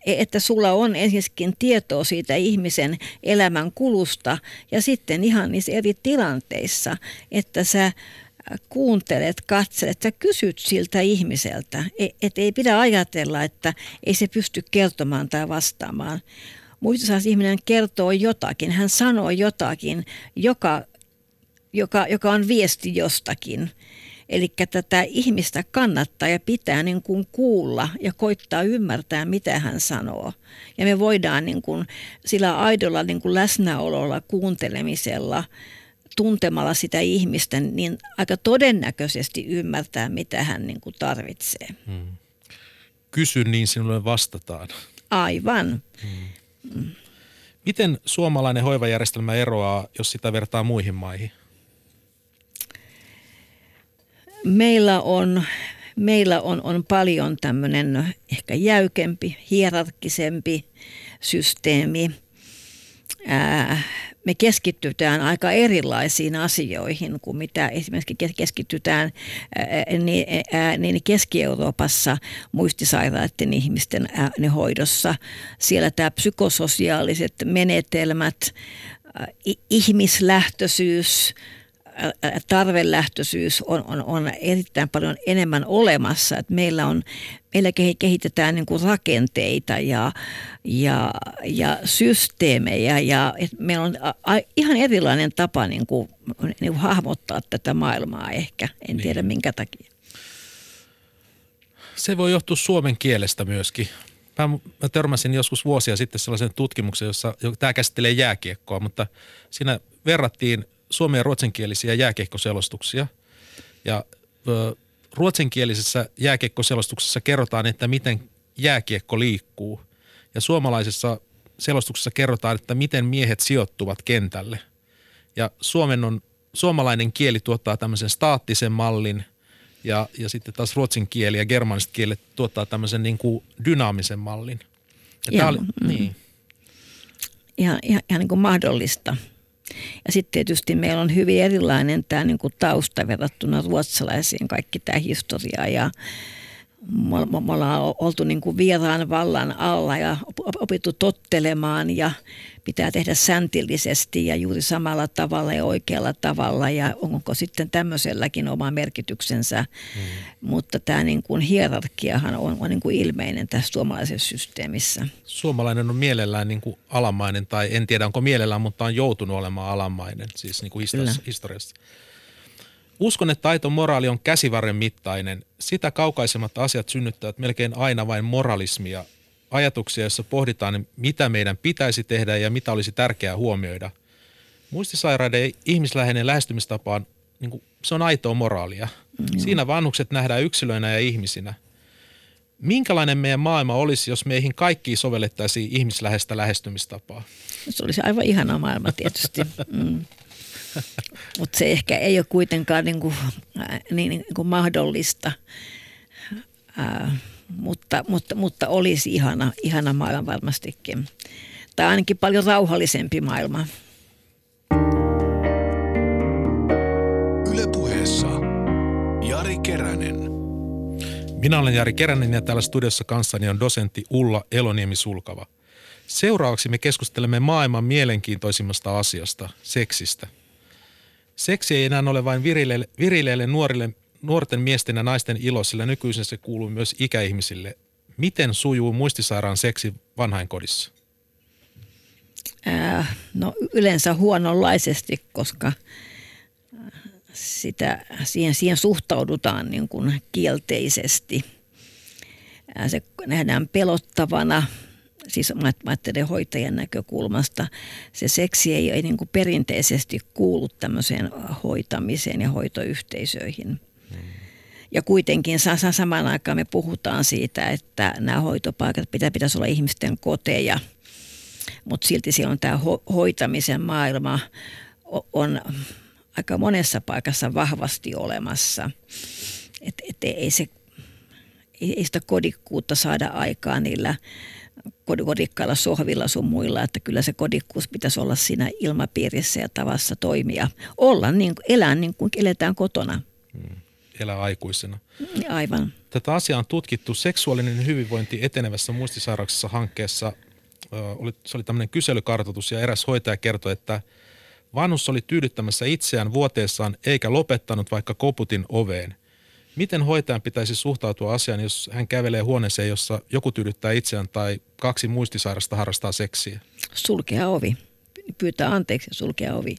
että sulla on ensinnäkin tietoa siitä ihmisen elämän kulusta ja sitten ihan niissä eri tilanteissa, että sä kuuntelet, katselet ja kysyt siltä ihmiseltä. E, että ei pidä ajatella, että ei se pysty kertomaan tai vastaamaan. Muistosaas ihminen kertoo jotakin, hän sanoo jotakin, joka, joka, joka on viesti jostakin. Eli tätä ihmistä kannattaa ja pitää niin kuin kuulla ja koittaa ymmärtää, mitä hän sanoo. Ja me voidaan niin kuin sillä aidolla niin kuin läsnäololla, kuuntelemisella – tuntemalla sitä ihmistä, niin aika todennäköisesti ymmärtää, mitä hän niin kuin tarvitsee. Hmm. Kysy, niin sinulle vastataan. Aivan. Hmm. Hmm. Miten suomalainen hoivajärjestelmä eroaa, jos sitä vertaa muihin maihin? Meillä on, meillä on, on paljon tämmöinen ehkä jäykempi, hierarkisempi systeemi. Ää, me keskitytään aika erilaisiin asioihin kuin mitä esimerkiksi keskitytään niin Keski-Euroopassa muistisairaiden ihmisten hoidossa. Siellä tämä psykososiaaliset menetelmät, ihmislähtöisyys, tarvelähtöisyys on, on, on erittäin paljon enemmän olemassa. Että meillä, on, meillä kehitetään niin kuin rakenteita ja, ja, ja systeemejä ja että meillä on a, ihan erilainen tapa niin kuin, niin kuin hahmottaa tätä maailmaa ehkä. En niin. tiedä minkä takia. Se voi johtua suomen kielestä myöskin. Mä, mä törmäsin joskus vuosia sitten sellaisen tutkimuksen, jossa tämä käsittelee jääkiekkoa, mutta siinä verrattiin suomen ja ruotsinkielisiä jääkiekkoselostuksia. Ja ö, ruotsinkielisessä jääkiekkoselostuksessa kerrotaan, että miten jääkiekko liikkuu. Ja suomalaisessa selostuksessa kerrotaan, että miten miehet sijoittuvat kentälle. Ja Suomen on, suomalainen kieli tuottaa tämmöisen staattisen mallin ja, ja sitten taas ruotsin kieli ja germaniset kielet tuottaa tämmöisen niin kuin dynaamisen mallin. Ja Joo, oli, mm. niin. Ihan, ihan, ihan niin kuin mahdollista. Ja sitten tietysti meillä on hyvin erilainen tämä niin tausta verrattuna ruotsalaisiin, kaikki tämä historia ja me, me ollaan oltu niin kuin vieraan vallan alla ja opittu tottelemaan ja pitää tehdä säntillisesti ja juuri samalla tavalla ja oikealla tavalla ja onko sitten tämmöiselläkin oma merkityksensä. Mm. Mutta tämä niin kuin hierarkiahan on, on niin kuin ilmeinen tässä suomalaisessa systeemissä. Suomalainen on mielellään niin kuin alamainen tai en tiedä onko mielellään, mutta on joutunut olemaan alamainen siis niin kuin historiassa. historiassa. Uskon, että aito moraali on käsivarren mittainen. Sitä kaukaisemmat asiat synnyttävät melkein aina vain moralismia, ajatuksia, joissa pohditaan, mitä meidän pitäisi tehdä ja mitä olisi tärkeää huomioida. Muistisairaiden ihmisläheinen lähestymistapa on, niin kuin, se on aitoa moraalia. Mm. Siinä vanhukset nähdään yksilöinä ja ihmisinä. Minkälainen meidän maailma olisi, jos meihin kaikki sovellettaisiin ihmisläheistä lähestymistapaa? Se olisi aivan ihana maailma tietysti. (laughs) Mm. Mutta se ehkä ei ole kuitenkaan niin kuin, äh, niin, niin kuin mahdollista. Äh, mutta, mutta, mutta olisi ihana, ihana maailma varmastikin. Tai ainakin paljon rauhallisempi maailma. Ylepuheessa Jari Keränen. Minä olen Jari Keränen ja täällä studiossa kanssani on dosentti Ulla Eloniemi-Sulkava. Seuraavaksi me keskustelemme maailman mielenkiintoisimmasta asiasta, seksistä. Seksi ei enää ole vain virileille, virileille nuorille, nuorten miesten ja naisten ilo, sillä nykyisin se kuuluu myös ikäihmisille. Miten sujuu muistisairaan seksi vanhainkodissa? Äh, no yleensä huononlaisesti, koska sitä, siihen, siihen suhtaudutaan niin kuin kielteisesti. Äh, se nähdään pelottavana, siis mä ajattelen hoitajan näkökulmasta, se seksi ei, ei niin kuin perinteisesti kuulu tämmöiseen hoitamiseen ja hoitoyhteisöihin. Ja kuitenkin samaan aikaan me puhutaan siitä, että nämä hoitopaikat pitää, pitäisi olla ihmisten koteja, mutta silti siellä on tämä ho- hoitamisen maailma on aika monessa paikassa vahvasti olemassa. Et, et ei, se, ei sitä kodikkuutta saada aikaan niillä kodikkailla sohvilla sun muilla, että kyllä se kodikkuus pitäisi olla siinä ilmapiirissä ja tavassa toimia. Olla niin, elää niin kuin eletään kotona. Hmm. Elää aikuisena. Aivan. Tätä asiaa on tutkittu seksuaalinen hyvinvointi etenevässä muistisairauksessa hankkeessa. Se oli tämmöinen kyselykartoitus ja eräs hoitaja kertoi, että vanhus oli tyydyttämässä itseään vuoteessaan eikä lopettanut vaikka koputin oveen – Miten hoitajan pitäisi suhtautua asiaan, jos hän kävelee huoneeseen, jossa joku tyydyttää itseään tai kaksi muistisairasta harrastaa seksiä? Sulkea ovi. Pyytää anteeksi ja sulkea ovi.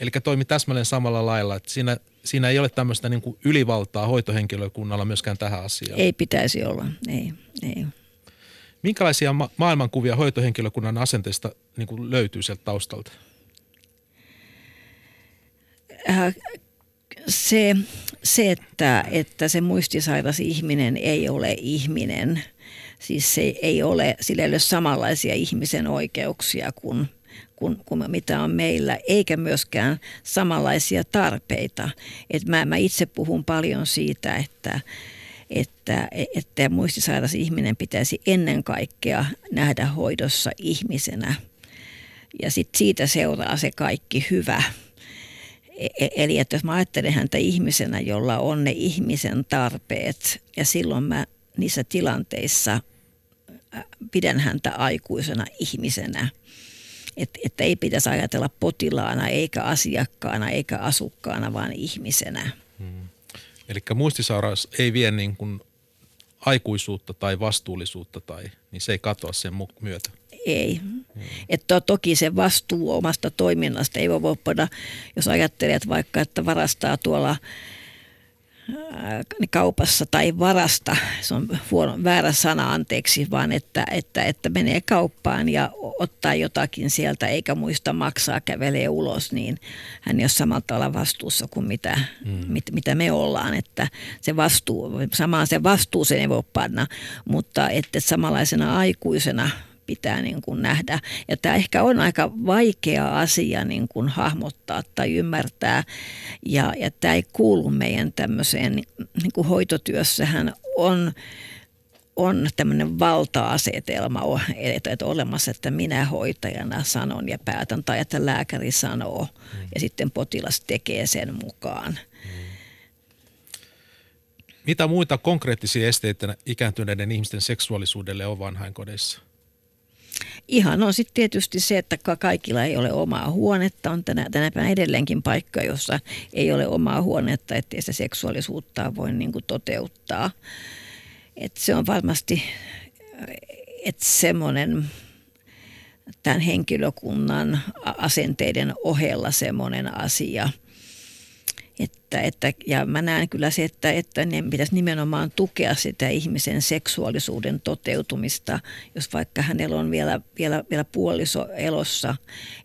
Eli toimi täsmälleen samalla lailla, että siinä, siinä ei ole tämmöistä niin kuin ylivaltaa hoitohenkilökunnalla myöskään tähän asiaan. Ei pitäisi olla, ei. ei. Minkälaisia ma- maailmankuvia hoitohenkilökunnan asenteista niin kuin löytyy sieltä taustalta? Äh, se, se että, että se muistisairas ihminen ei ole ihminen, siis se ei ole, sillä ei ole samanlaisia ihmisen oikeuksia kuin, kuin, kuin mitä on meillä, eikä myöskään samanlaisia tarpeita. Et mä, mä itse puhun paljon siitä, että, että, että muistisairas ihminen pitäisi ennen kaikkea nähdä hoidossa ihmisenä. Ja sit siitä seuraa se kaikki hyvä – eli että jos mä ajattelen häntä ihmisenä, jolla on ne ihmisen tarpeet ja silloin mä niissä tilanteissa pidän häntä aikuisena ihmisenä. Että, että ei pitäisi ajatella potilaana eikä asiakkaana eikä asukkaana, vaan ihmisenä. Hmm. Eli muistisairaus ei vie niin kuin aikuisuutta tai vastuullisuutta, tai, niin se ei katoa sen myötä ei. Mm. Että toki se vastuu omasta toiminnasta ei voi voida, jos ajattelet vaikka, että varastaa tuolla kaupassa tai varasta, se on huono, väärä sana anteeksi, vaan että, että, että menee kauppaan ja ottaa jotakin sieltä eikä muista maksaa, kävelee ulos, niin hän ei ole samalla tavalla vastuussa kuin mitä, mm. mit, mitä me ollaan. Että se vastuu, samaan se vastuuseen ei voi panna, mutta että samanlaisena aikuisena – pitää niin kuin nähdä. Ja tämä ehkä on aika vaikea asia niin kuin hahmottaa tai ymmärtää. Ja, ja tämä ei kuulu meidän tämmöiseen niin kuin hoitotyössähän on on tämmöinen valta-asetelma että, että olemassa, että minä hoitajana sanon ja päätän tai että lääkäri sanoo mm. ja sitten potilas tekee sen mukaan. Mm. Mitä muita konkreettisia esteitä ikääntyneiden ihmisten seksuaalisuudelle on vanhainkodeissa? Ihan on sitten tietysti se, että kaikilla ei ole omaa huonetta. On tänä, tänä päivänä edelleenkin paikka, jossa ei ole omaa huonetta, ettei se seksuaalisuutta voi niin kuin toteuttaa. Et se on varmasti semmoinen tämän henkilökunnan asenteiden ohella semmoinen asia. Että, että, ja mä näen kyllä se, että, että ne pitäisi nimenomaan tukea sitä ihmisen seksuaalisuuden toteutumista, jos vaikka hänellä on vielä, vielä, vielä puoliso elossa,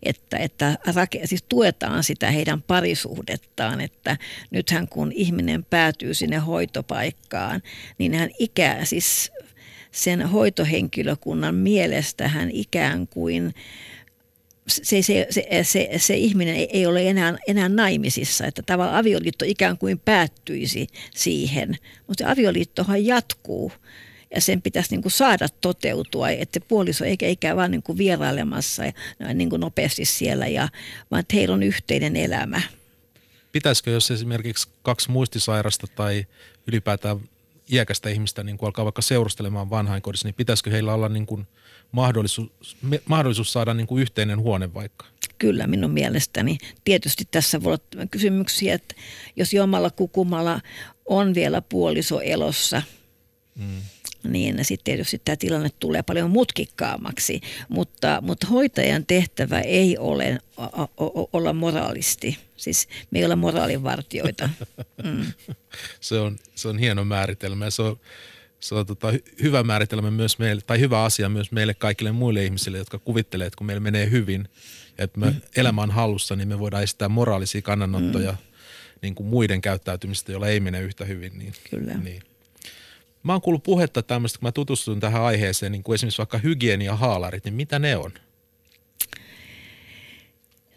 että, että rake, siis tuetaan sitä heidän parisuhdettaan, että nythän kun ihminen päätyy sinne hoitopaikkaan, niin hän ikää siis sen hoitohenkilökunnan mielestä hän ikään kuin se, se, se, se, se ihminen ei ole enää, enää naimisissa, että tavallaan avioliitto ikään kuin päättyisi siihen, mutta avioliittohan jatkuu ja sen pitäisi niin kuin saada toteutua, että puoliso eikä ikään vaan niin kuin vierailemassa ja niin kuin nopeasti siellä, ja, vaan että heillä on yhteinen elämä. Pitäisikö, jos esimerkiksi kaksi muistisairasta tai ylipäätään iäkästä ihmistä niin kuin alkaa vaikka seurustelemaan vanhainkodissa, niin pitäisikö heillä olla niin kuin mahdollisuus, mahdollisuus saada niin kuin yhteinen huone vaikka? Kyllä minun mielestäni. Tietysti tässä voi olla kysymyksiä, että jos jomalla kukumalla on vielä puoliso elossa, mm niin sitten tietysti tämä tilanne tulee paljon mutkikkaammaksi. Mutta, mutta hoitajan tehtävä ei ole o, o, olla moraalisti. Siis me ei olla moraalivartioita. (laughs) Mm. se, on, se on hieno määritelmä se on, se on tota, hyvä määritelmä myös meille, tai hyvä asia myös meille kaikille muille ihmisille, jotka kuvittelee, että kun meillä menee hyvin ja että me mm. elämä on hallussa, niin me voidaan estää moraalisia kannanottoja mm. niin kuin muiden käyttäytymistä, joilla ei mene yhtä hyvin. Niin, Kyllä. Niin. Mä oon kuullut puhetta tämmöistä, kun mä tutustun tähän aiheeseen, niin kuin esimerkiksi vaikka hygieniahaalarit, niin mitä ne on?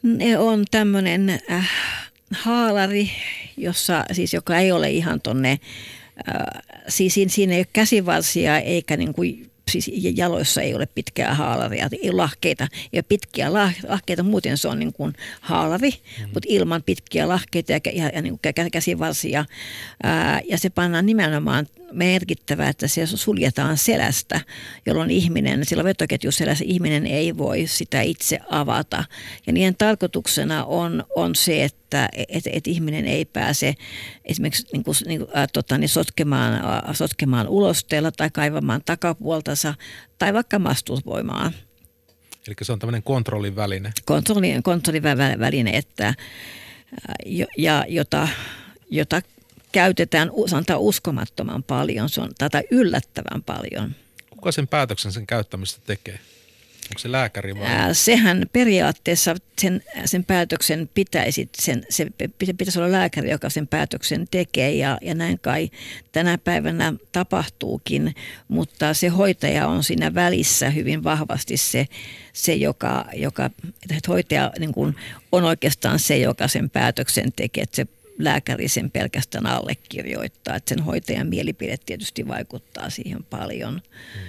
Ne on tämmöinen äh, haalari, jossa, siis joka ei ole ihan tonne, äh, siis siinä ei ole käsivarsia eikä niin kuin siis jaloissa ei ole pitkää haalaria, ei ole lahkeita, ei ole pitkiä lahkeita, muuten se on niin kuin haalari, mm. mutta ilman pitkiä lahkeita ja, ja, ja niin kuin käsivarsia. Ää, ja se pannaan nimenomaan merkittävää, että se suljetaan selästä, jolloin ihminen, sillä selässä ihminen ei voi sitä itse avata. Ja niiden tarkoituksena on, on se, että et, et ihminen ei pääse esimerkiksi niin kuin, niin, äh, tota, niin sotkemaan, äh, sotkemaan ulosteella tai kaivamaan takapuoltansa tai vaikka mastusvoimaan. Eli se on tämmöinen kontrollin väline. Kontrolli, kontrollin väline, että, ja, jota, jota käytetään sanotaan uskomattoman paljon, se on tätä yllättävän paljon. Kuka sen päätöksen sen käyttämistä tekee? Onko se lääkäri vai? Ää, sehän periaatteessa sen, sen päätöksen pitäisi, sen, se pitäisi olla lääkäri, joka sen päätöksen tekee ja, ja näin kai tänä päivänä tapahtuukin, mutta se hoitaja on siinä välissä hyvin vahvasti se, se joka, joka että hoitaja niin kuin on oikeastaan se, joka sen päätöksen tekee, että se lääkäri sen pelkästään allekirjoittaa. Että sen hoitajan mielipide tietysti vaikuttaa siihen paljon. Mm.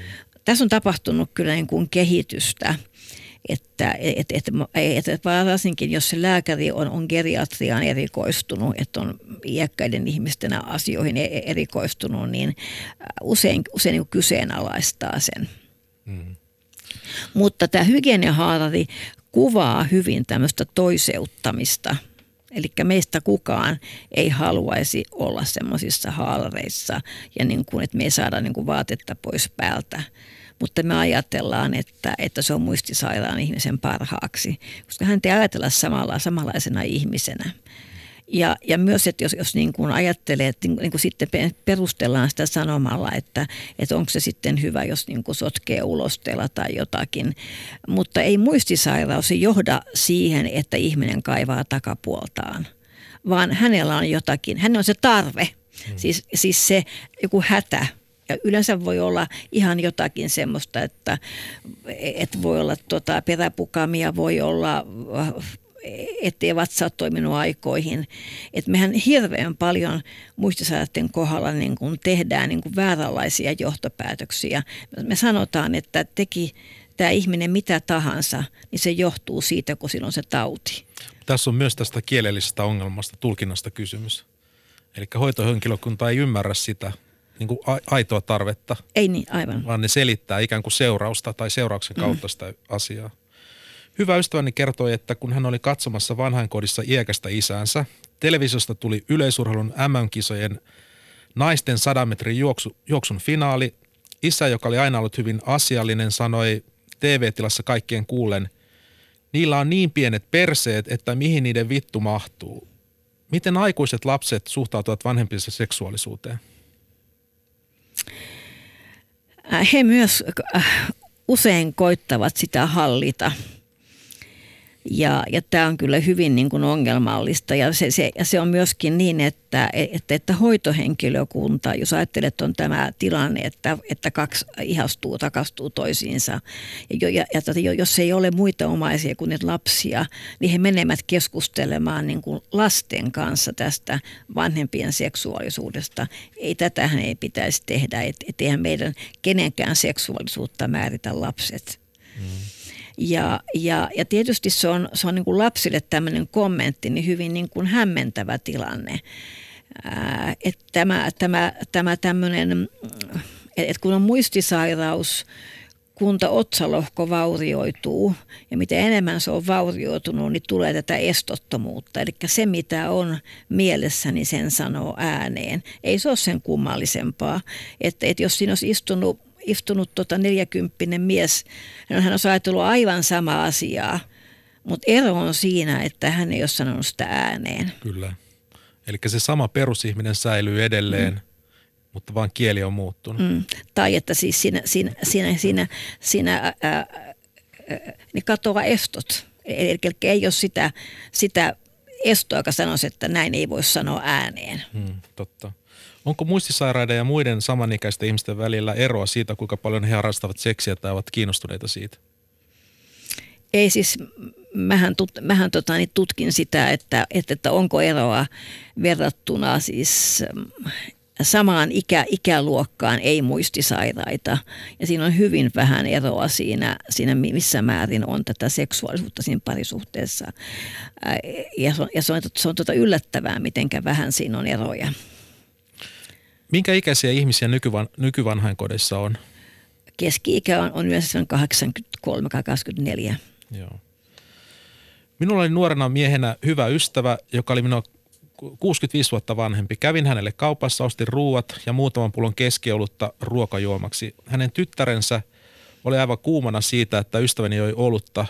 Tässä on tapahtunut kyllä niin kuin kehitystä, että et, et, et, et varsinkin jos se lääkäri on, on geriatriaan erikoistunut, että on iäkkäiden ihmisten asioihin e, erikoistunut, niin usein, usein niin kyseenalaistaa sen. Mm. Mutta tämä hygieniahaarari kuvaa hyvin tämmöistä toiseuttamista – Eli meistä kukaan ei haluaisi olla semmoisissa haalareissa ja niin kuin, että me ei saada niin kuin vaatetta pois päältä. Mutta me ajatellaan, että, että se on muistisairaan ihmisen parhaaksi, koska hän ei ajatella samalla, samanlaisena ihmisenä. Ja, ja myös, että jos, jos niin kuin ajattelee, että niin kuin sitten perustellaan sitä sanomalla, että, että onko se sitten hyvä, jos niin kuin sotkee ulosteella tai jotakin. Mutta ei muistisairaus johda siihen, että ihminen kaivaa takapuoltaan, vaan hänellä on jotakin, hänellä on se tarve, hmm. siis, siis se joku hätä, ja yleensä voi olla ihan jotakin semmoista, että, että voi olla tota, peräpukamia, voi olla ettei vatsa ole toiminut aikoihin. Et mehän hirveän paljon muistisairaiden kohdalla niin kun tehdään niin kun vääränlaisia johtopäätöksiä. Me sanotaan, että teki tämä ihminen mitä tahansa, niin se johtuu siitä, kun silloin se tauti. Tässä on myös tästä kielellisestä ongelmasta, tulkinnasta kysymys. Eli hoitohenkilökunta ei ymmärrä sitä niin kuin aitoa tarvetta. Ei niin, aivan. Vaan ne selittää ikään kuin seurausta tai seurauksen kautta mm. sitä asiaa. Hyvä ystäväni kertoi, että kun hän oli katsomassa vanhainkodissa iäkästä isäänsä, televisiosta tuli yleisurheilun MM-kisojen naisten 100 metrin juoksu, juoksun finaali. Isä, joka oli aina ollut hyvin asiallinen, sanoi TV-tilassa kaikkien kuulen, niillä on niin pienet perseet, että mihin niiden vittu mahtuu. miten aikuiset lapset suhtautuvat vanhempiensa seksuaalisuuteen? Äh, he myös äh, usein koittavat sitä hallita – ja, ja tämä on kyllä hyvin niin kuin ongelmallista ja se, se, ja se on myöskin niin, että, että, että hoitohenkilökunta, jos ajattelet, että on tämä tilanne, että, että kaksi ihastuu, takastuu toisiinsa ja, ja, ja jos ei ole muita omaisia kuin ne lapsia, niin he menevät keskustelemaan niin kuin lasten kanssa tästä vanhempien seksuaalisuudesta. Ei tätähän ei pitäisi tehdä, että et eihän meidän kenenkään seksuaalisuutta määritä lapset. Mm. Ja, ja, ja tietysti se on, se on niin kuin lapsille tämmöinen kommentti niin hyvin niin kuin hämmentävä tilanne. Että tämä, tämä, tämä tämmöinen, että kun on muistisairaus, kunta otsalohko vaurioituu ja mitä enemmän se on vaurioitunut, niin tulee tätä estottomuutta. Eli se mitä on mielessä, niin sen sanoo ääneen. Ei se ole sen kummallisempaa. Että, että jos siinä olisi istunut istunut tota 40 mies, hän on ajatellut aivan sama asiaa, mutta ero on siinä, että hän ei ole sanonut sitä ääneen. Kyllä. Eli se sama perusihminen säilyy edelleen, mm. mutta vaan kieli on muuttunut. Mm. Tai että siis siinä, siinä, siinä, siinä, siinä ää, ää, niin katoaa estot. Eli ei ole sitä, sitä estoa, joka sanoisi, että näin ei voi sanoa ääneen. Mm, totta. Onko muistisairaiden ja muiden samanikäisten ihmisten välillä eroa siitä, kuinka paljon he harrastavat seksiä tai ovat kiinnostuneita siitä? Ei siis, mähän, tut, mähän tota, niin tutkin sitä, että, että, että onko eroa verrattuna siis mm, samaan ikä, ikäluokkaan ei muistisairaita. Ja siinä on hyvin vähän eroa siinä, siinä missä määrin on tätä seksuaalisuutta siinä parisuhteessa. Ja se on, ja se on, se on tota yllättävää, miten vähän siinä on eroja. Minkä ikäisiä ihmisiä nykyvan, nykyvanhainkodissa on? Keski-ikä on, on yleensä 83-24. Joo. Minulla oli nuorena miehenä hyvä ystävä, joka oli minua 65 vuotta vanhempi. Kävin hänelle kaupassa, ostin ruuat ja muutaman pullon keskiolutta ruokajuomaksi. Hänen tyttärensä oli aivan kuumana siitä, että ystäväni joi olutta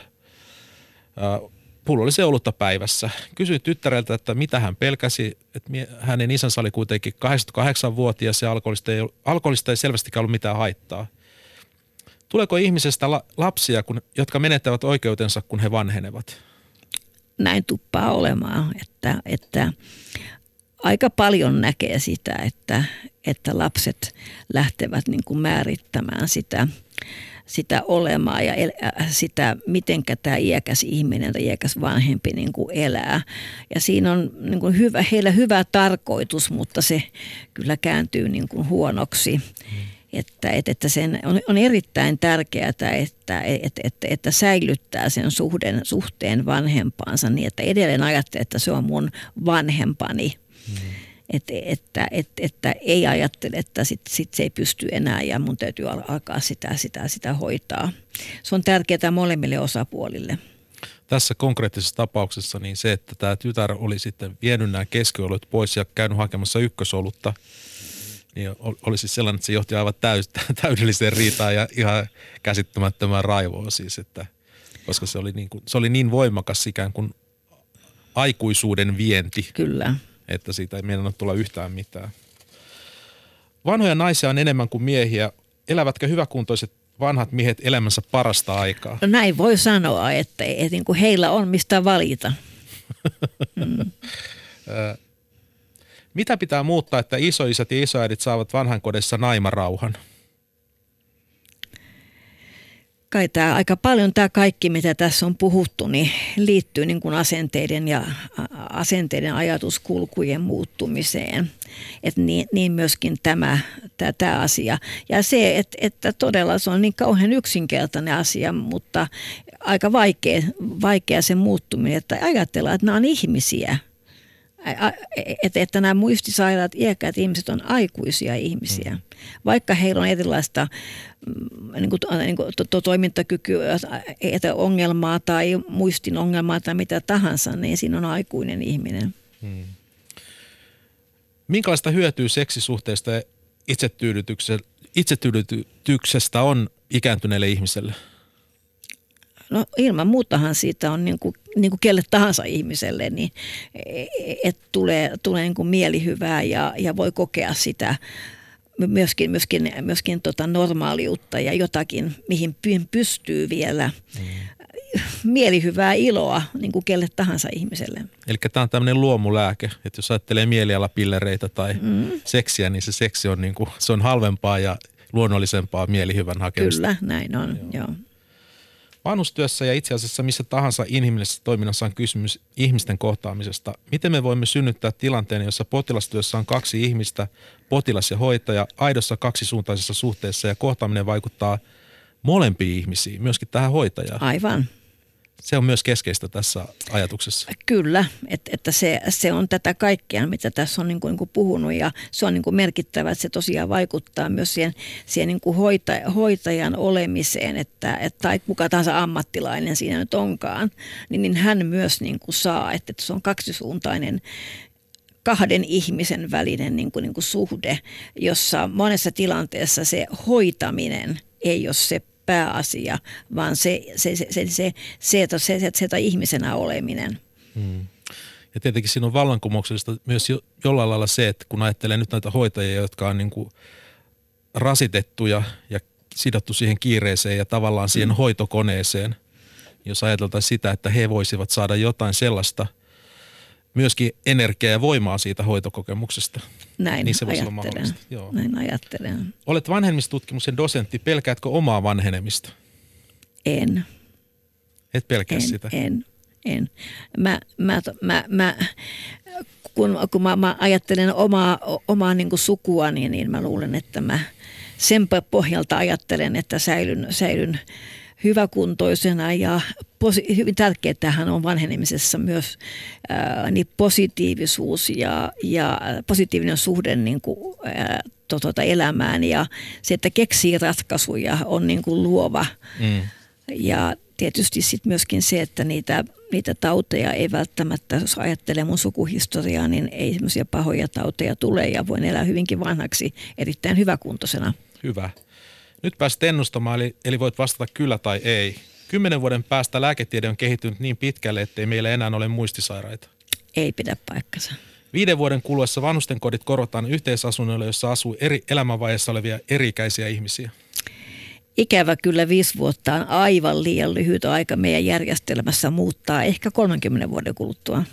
pullollisen olutta päivässä. Kysyin tyttäreltä, että mitä hän pelkäsi, että hänen isänsä oli kuitenkin 88-vuotias ja alkoholista ei, alkoholista ei selvästikään ollut mitään haittaa. Tuleeko ihmisestä la, lapsia, kun, jotka menettävät oikeutensa, kun he vanhenevat? Näin tuppaa olemaan, että, että aika paljon näkee sitä, että, että lapset lähtevät niin kuin määrittämään sitä sitä olemaa ja el, sitä, miten tämä iäkäs ihminen tai iäkäs vanhempi niin kuin elää. Ja siinä on niin kuin hyvä, heillä hyvä tarkoitus, mutta se kyllä kääntyy niin kuin huonoksi. Mm. Että, että, että sen on, on erittäin tärkeää, että, että, että, että, että säilyttää sen suhden, suhteen vanhempaansa niin, että edelleen ajattelee, että se on mun vanhempani. Mm että, että, että, että ei ajattele, että sit, sit se ei pysty enää ja mun täytyy alkaa sitä, sitä, sitä hoitaa. Se on tärkeää molemmille osapuolille. Tässä konkreettisessa tapauksessa niin se, että tämä tytär oli sitten vienyt nämä keskiolut pois ja käynyt hakemassa ykkösolutta, niin oli siis sellainen, että se johti aivan täys, (laughs) täydelliseen riitaan ja ihan käsittämättömään raivoon siis, että, koska se oli, niin kuin, se oli niin voimakas ikään kuin aikuisuuden vienti. Kyllä että siitä ei meidän tulla yhtään mitään. Vanhoja naisia on enemmän kuin miehiä. Elävätkö hyväkuntoiset vanhat miehet elämänsä parasta aikaa? No näin voi sanoa, että, että niin kuin heillä on mistä valita. (laughs) Mm. Mitä pitää muuttaa, että isoisät ja isoäidit saavat vanhankodissa naimarauhan? Kai tämä aika paljon tämä kaikki, mitä tässä on puhuttu, niin liittyy niin kuin asenteiden ja asenteiden ajatuskulkujen muuttumiseen. Et niin, niin myöskin tämä, tämä, tämä asia. Ja se, että, että todella se on niin kauhean yksinkertainen asia, mutta aika vaikea, vaikea se muuttuminen, että ajatellaan, että nämä on ihmisiä – että, että nämä muistisairaat iäkkäät ihmiset on aikuisia ihmisiä. Mm. Vaikka heillä on erilaista mm, niin kuin, niin kuin, to, to, toimintakykyä, ongelmaa tai muistin ongelmaa tai mitä tahansa, niin siinä on aikuinen ihminen. Hmm. Minkälaista hyötyä seksisuhteesta ja itsetyydytyksestä on ikääntyneelle ihmiselle? No ilman muutahan siitä on niin kuin, niin kuin kelle tahansa ihmiselle, niin että tulee, tulee niin kuin mielihyvää ja, ja voi kokea sitä myöskin, myöskin, myöskin tota normaaliutta ja jotakin, mihin pystyy vielä mm. mielihyvää iloa niin kuin kelle tahansa ihmiselle. Eli tämä on tämmöinen luomulääke, että jos ajattelee mielialapillereitä tai mm. seksiä, niin se seksi on, niin kuin, se on halvempaa ja luonnollisempaa mielihyvän hakemista. Kyllä, näin on, joo. joo. Vanhustyössä ja itse asiassa missä tahansa inhimillisessä toiminnassa on kysymys ihmisten kohtaamisesta. Miten me voimme synnyttää tilanteen, jossa potilastyössä on kaksi ihmistä, potilas ja hoitaja, aidossa kaksisuuntaisessa suhteessa ja kohtaaminen vaikuttaa molempiin ihmisiin, myöskin tähän hoitajaan? Aivan, se on myös keskeistä tässä ajatuksessa. Kyllä, että, että se, se on tätä kaikkea, mitä tässä on niin kuin, niin kuin puhunut ja se on niin kuin merkittävä, että se tosiaan vaikuttaa myös siihen, siihen niin kuin hoita, hoitajan olemiseen, että, että tai kuka tahansa ammattilainen siinä nyt onkaan, niin, niin hän myös niin kuin saa, että, että se on kaksisuuntainen kahden ihmisen välinen niin kuin, niin kuin suhde, jossa monessa tilanteessa se hoitaminen ei ole se pääasia, vaan se, se, se, se, se, se, että se, se, se, se ihmisenä oleminen. Hmm. Ja tietenkin siinä on vallankumouksellista myös jo, jollain lailla se, että kun ajattelee nyt näitä hoitajia, jotka on niin kuin rasitettuja ja sidottu siihen kiireeseen ja tavallaan siihen hmm. hoitokoneeseen, jos ajateltaisiin sitä, että he voisivat saada jotain sellaista – myöskin energiaa ja voimaa siitä hoitokokemuksesta. Näin niin se voisi ajattelen. Olla Joo. Näin ajattelen. Olet vanhemmistutkimuksen dosentti. Pelkäätkö omaa vanhenemista? En. Et pelkää en, sitä? En, en. Mä, mä, mä, mä, kun, kun mä, mä ajattelen omaa, omaa niin kuin sukuani, niin mä luulen, että mä sen pohjalta ajattelen, että säilyn, säilyn hyväkuntoisena ja posi- hyvin tärkeää tähän on vanhenemisessa myös ää, niin positiivisuus ja, ja positiivinen suhde niin kuin, ää, to, tuota elämään ja se, että keksii ratkaisuja on niin kuin luova. Mm. Ja tietysti sitten myöskin se, että niitä, niitä tauteja ei välttämättä, jos ajattelee mun sukuhistoriaa, niin ei semmoisia pahoja tauteja tule ja voin elää hyvinkin vanhaksi erittäin hyväkuntoisena. Hyvä. Nyt pääsit ennustamaan, eli, eli voit vastata kyllä tai ei. Kymmenen vuoden päästä lääketiede on kehittynyt niin pitkälle, ettei meillä enää ole muistisairaita. Ei pidä paikkansa. Viiden vuoden kuluessa vanhusten kodit korvataan yhteisasunnoille, jossa asuu eri elämänvaiheessa olevia erikäisiä ihmisiä. Ikävä kyllä viisi vuotta on aivan liian lyhyt aika meidän järjestelmässä muuttaa ehkä 30 vuoden kuluttua.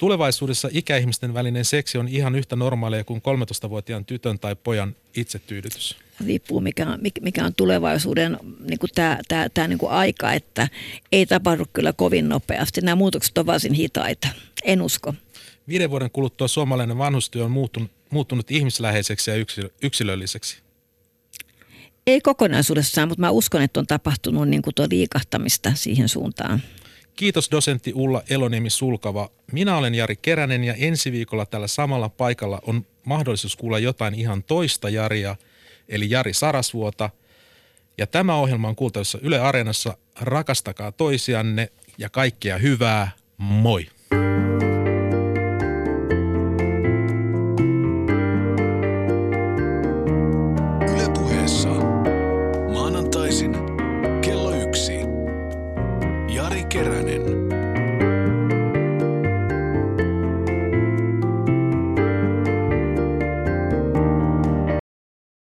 Tulevaisuudessa ikäihmisten välinen seksi on ihan yhtä normaalia kuin 13-vuotiaan tytön tai pojan itsetyydytys. Riippuu mikä on, mikä on tulevaisuuden niin kuin tämä, tämä, tämä niin kuin aika, että ei tapahdu kyllä kovin nopeasti. Nämä muutokset on varsin hitaita. En usko. Viiden vuoden kuluttua suomalainen vanhustyö on muuttunut, muuttunut ihmisläheiseksi ja yksilölliseksi. Ei kokonaisuudessaan, mutta mä uskon, että on tapahtunut niin kuin tuo liikahtamista siihen suuntaan. Kiitos dosentti Ulla Eloniemi Sulkava. Minä olen Jari Keränen ja ensi viikolla tällä samalla paikalla on mahdollisuus kuulla jotain ihan toista Jaria, eli Jari Sarasvuota. Ja tämä ohjelma on kuultavissa Yle Areenassa. Rakastakaa toisianne ja kaikkea hyvää. Moi!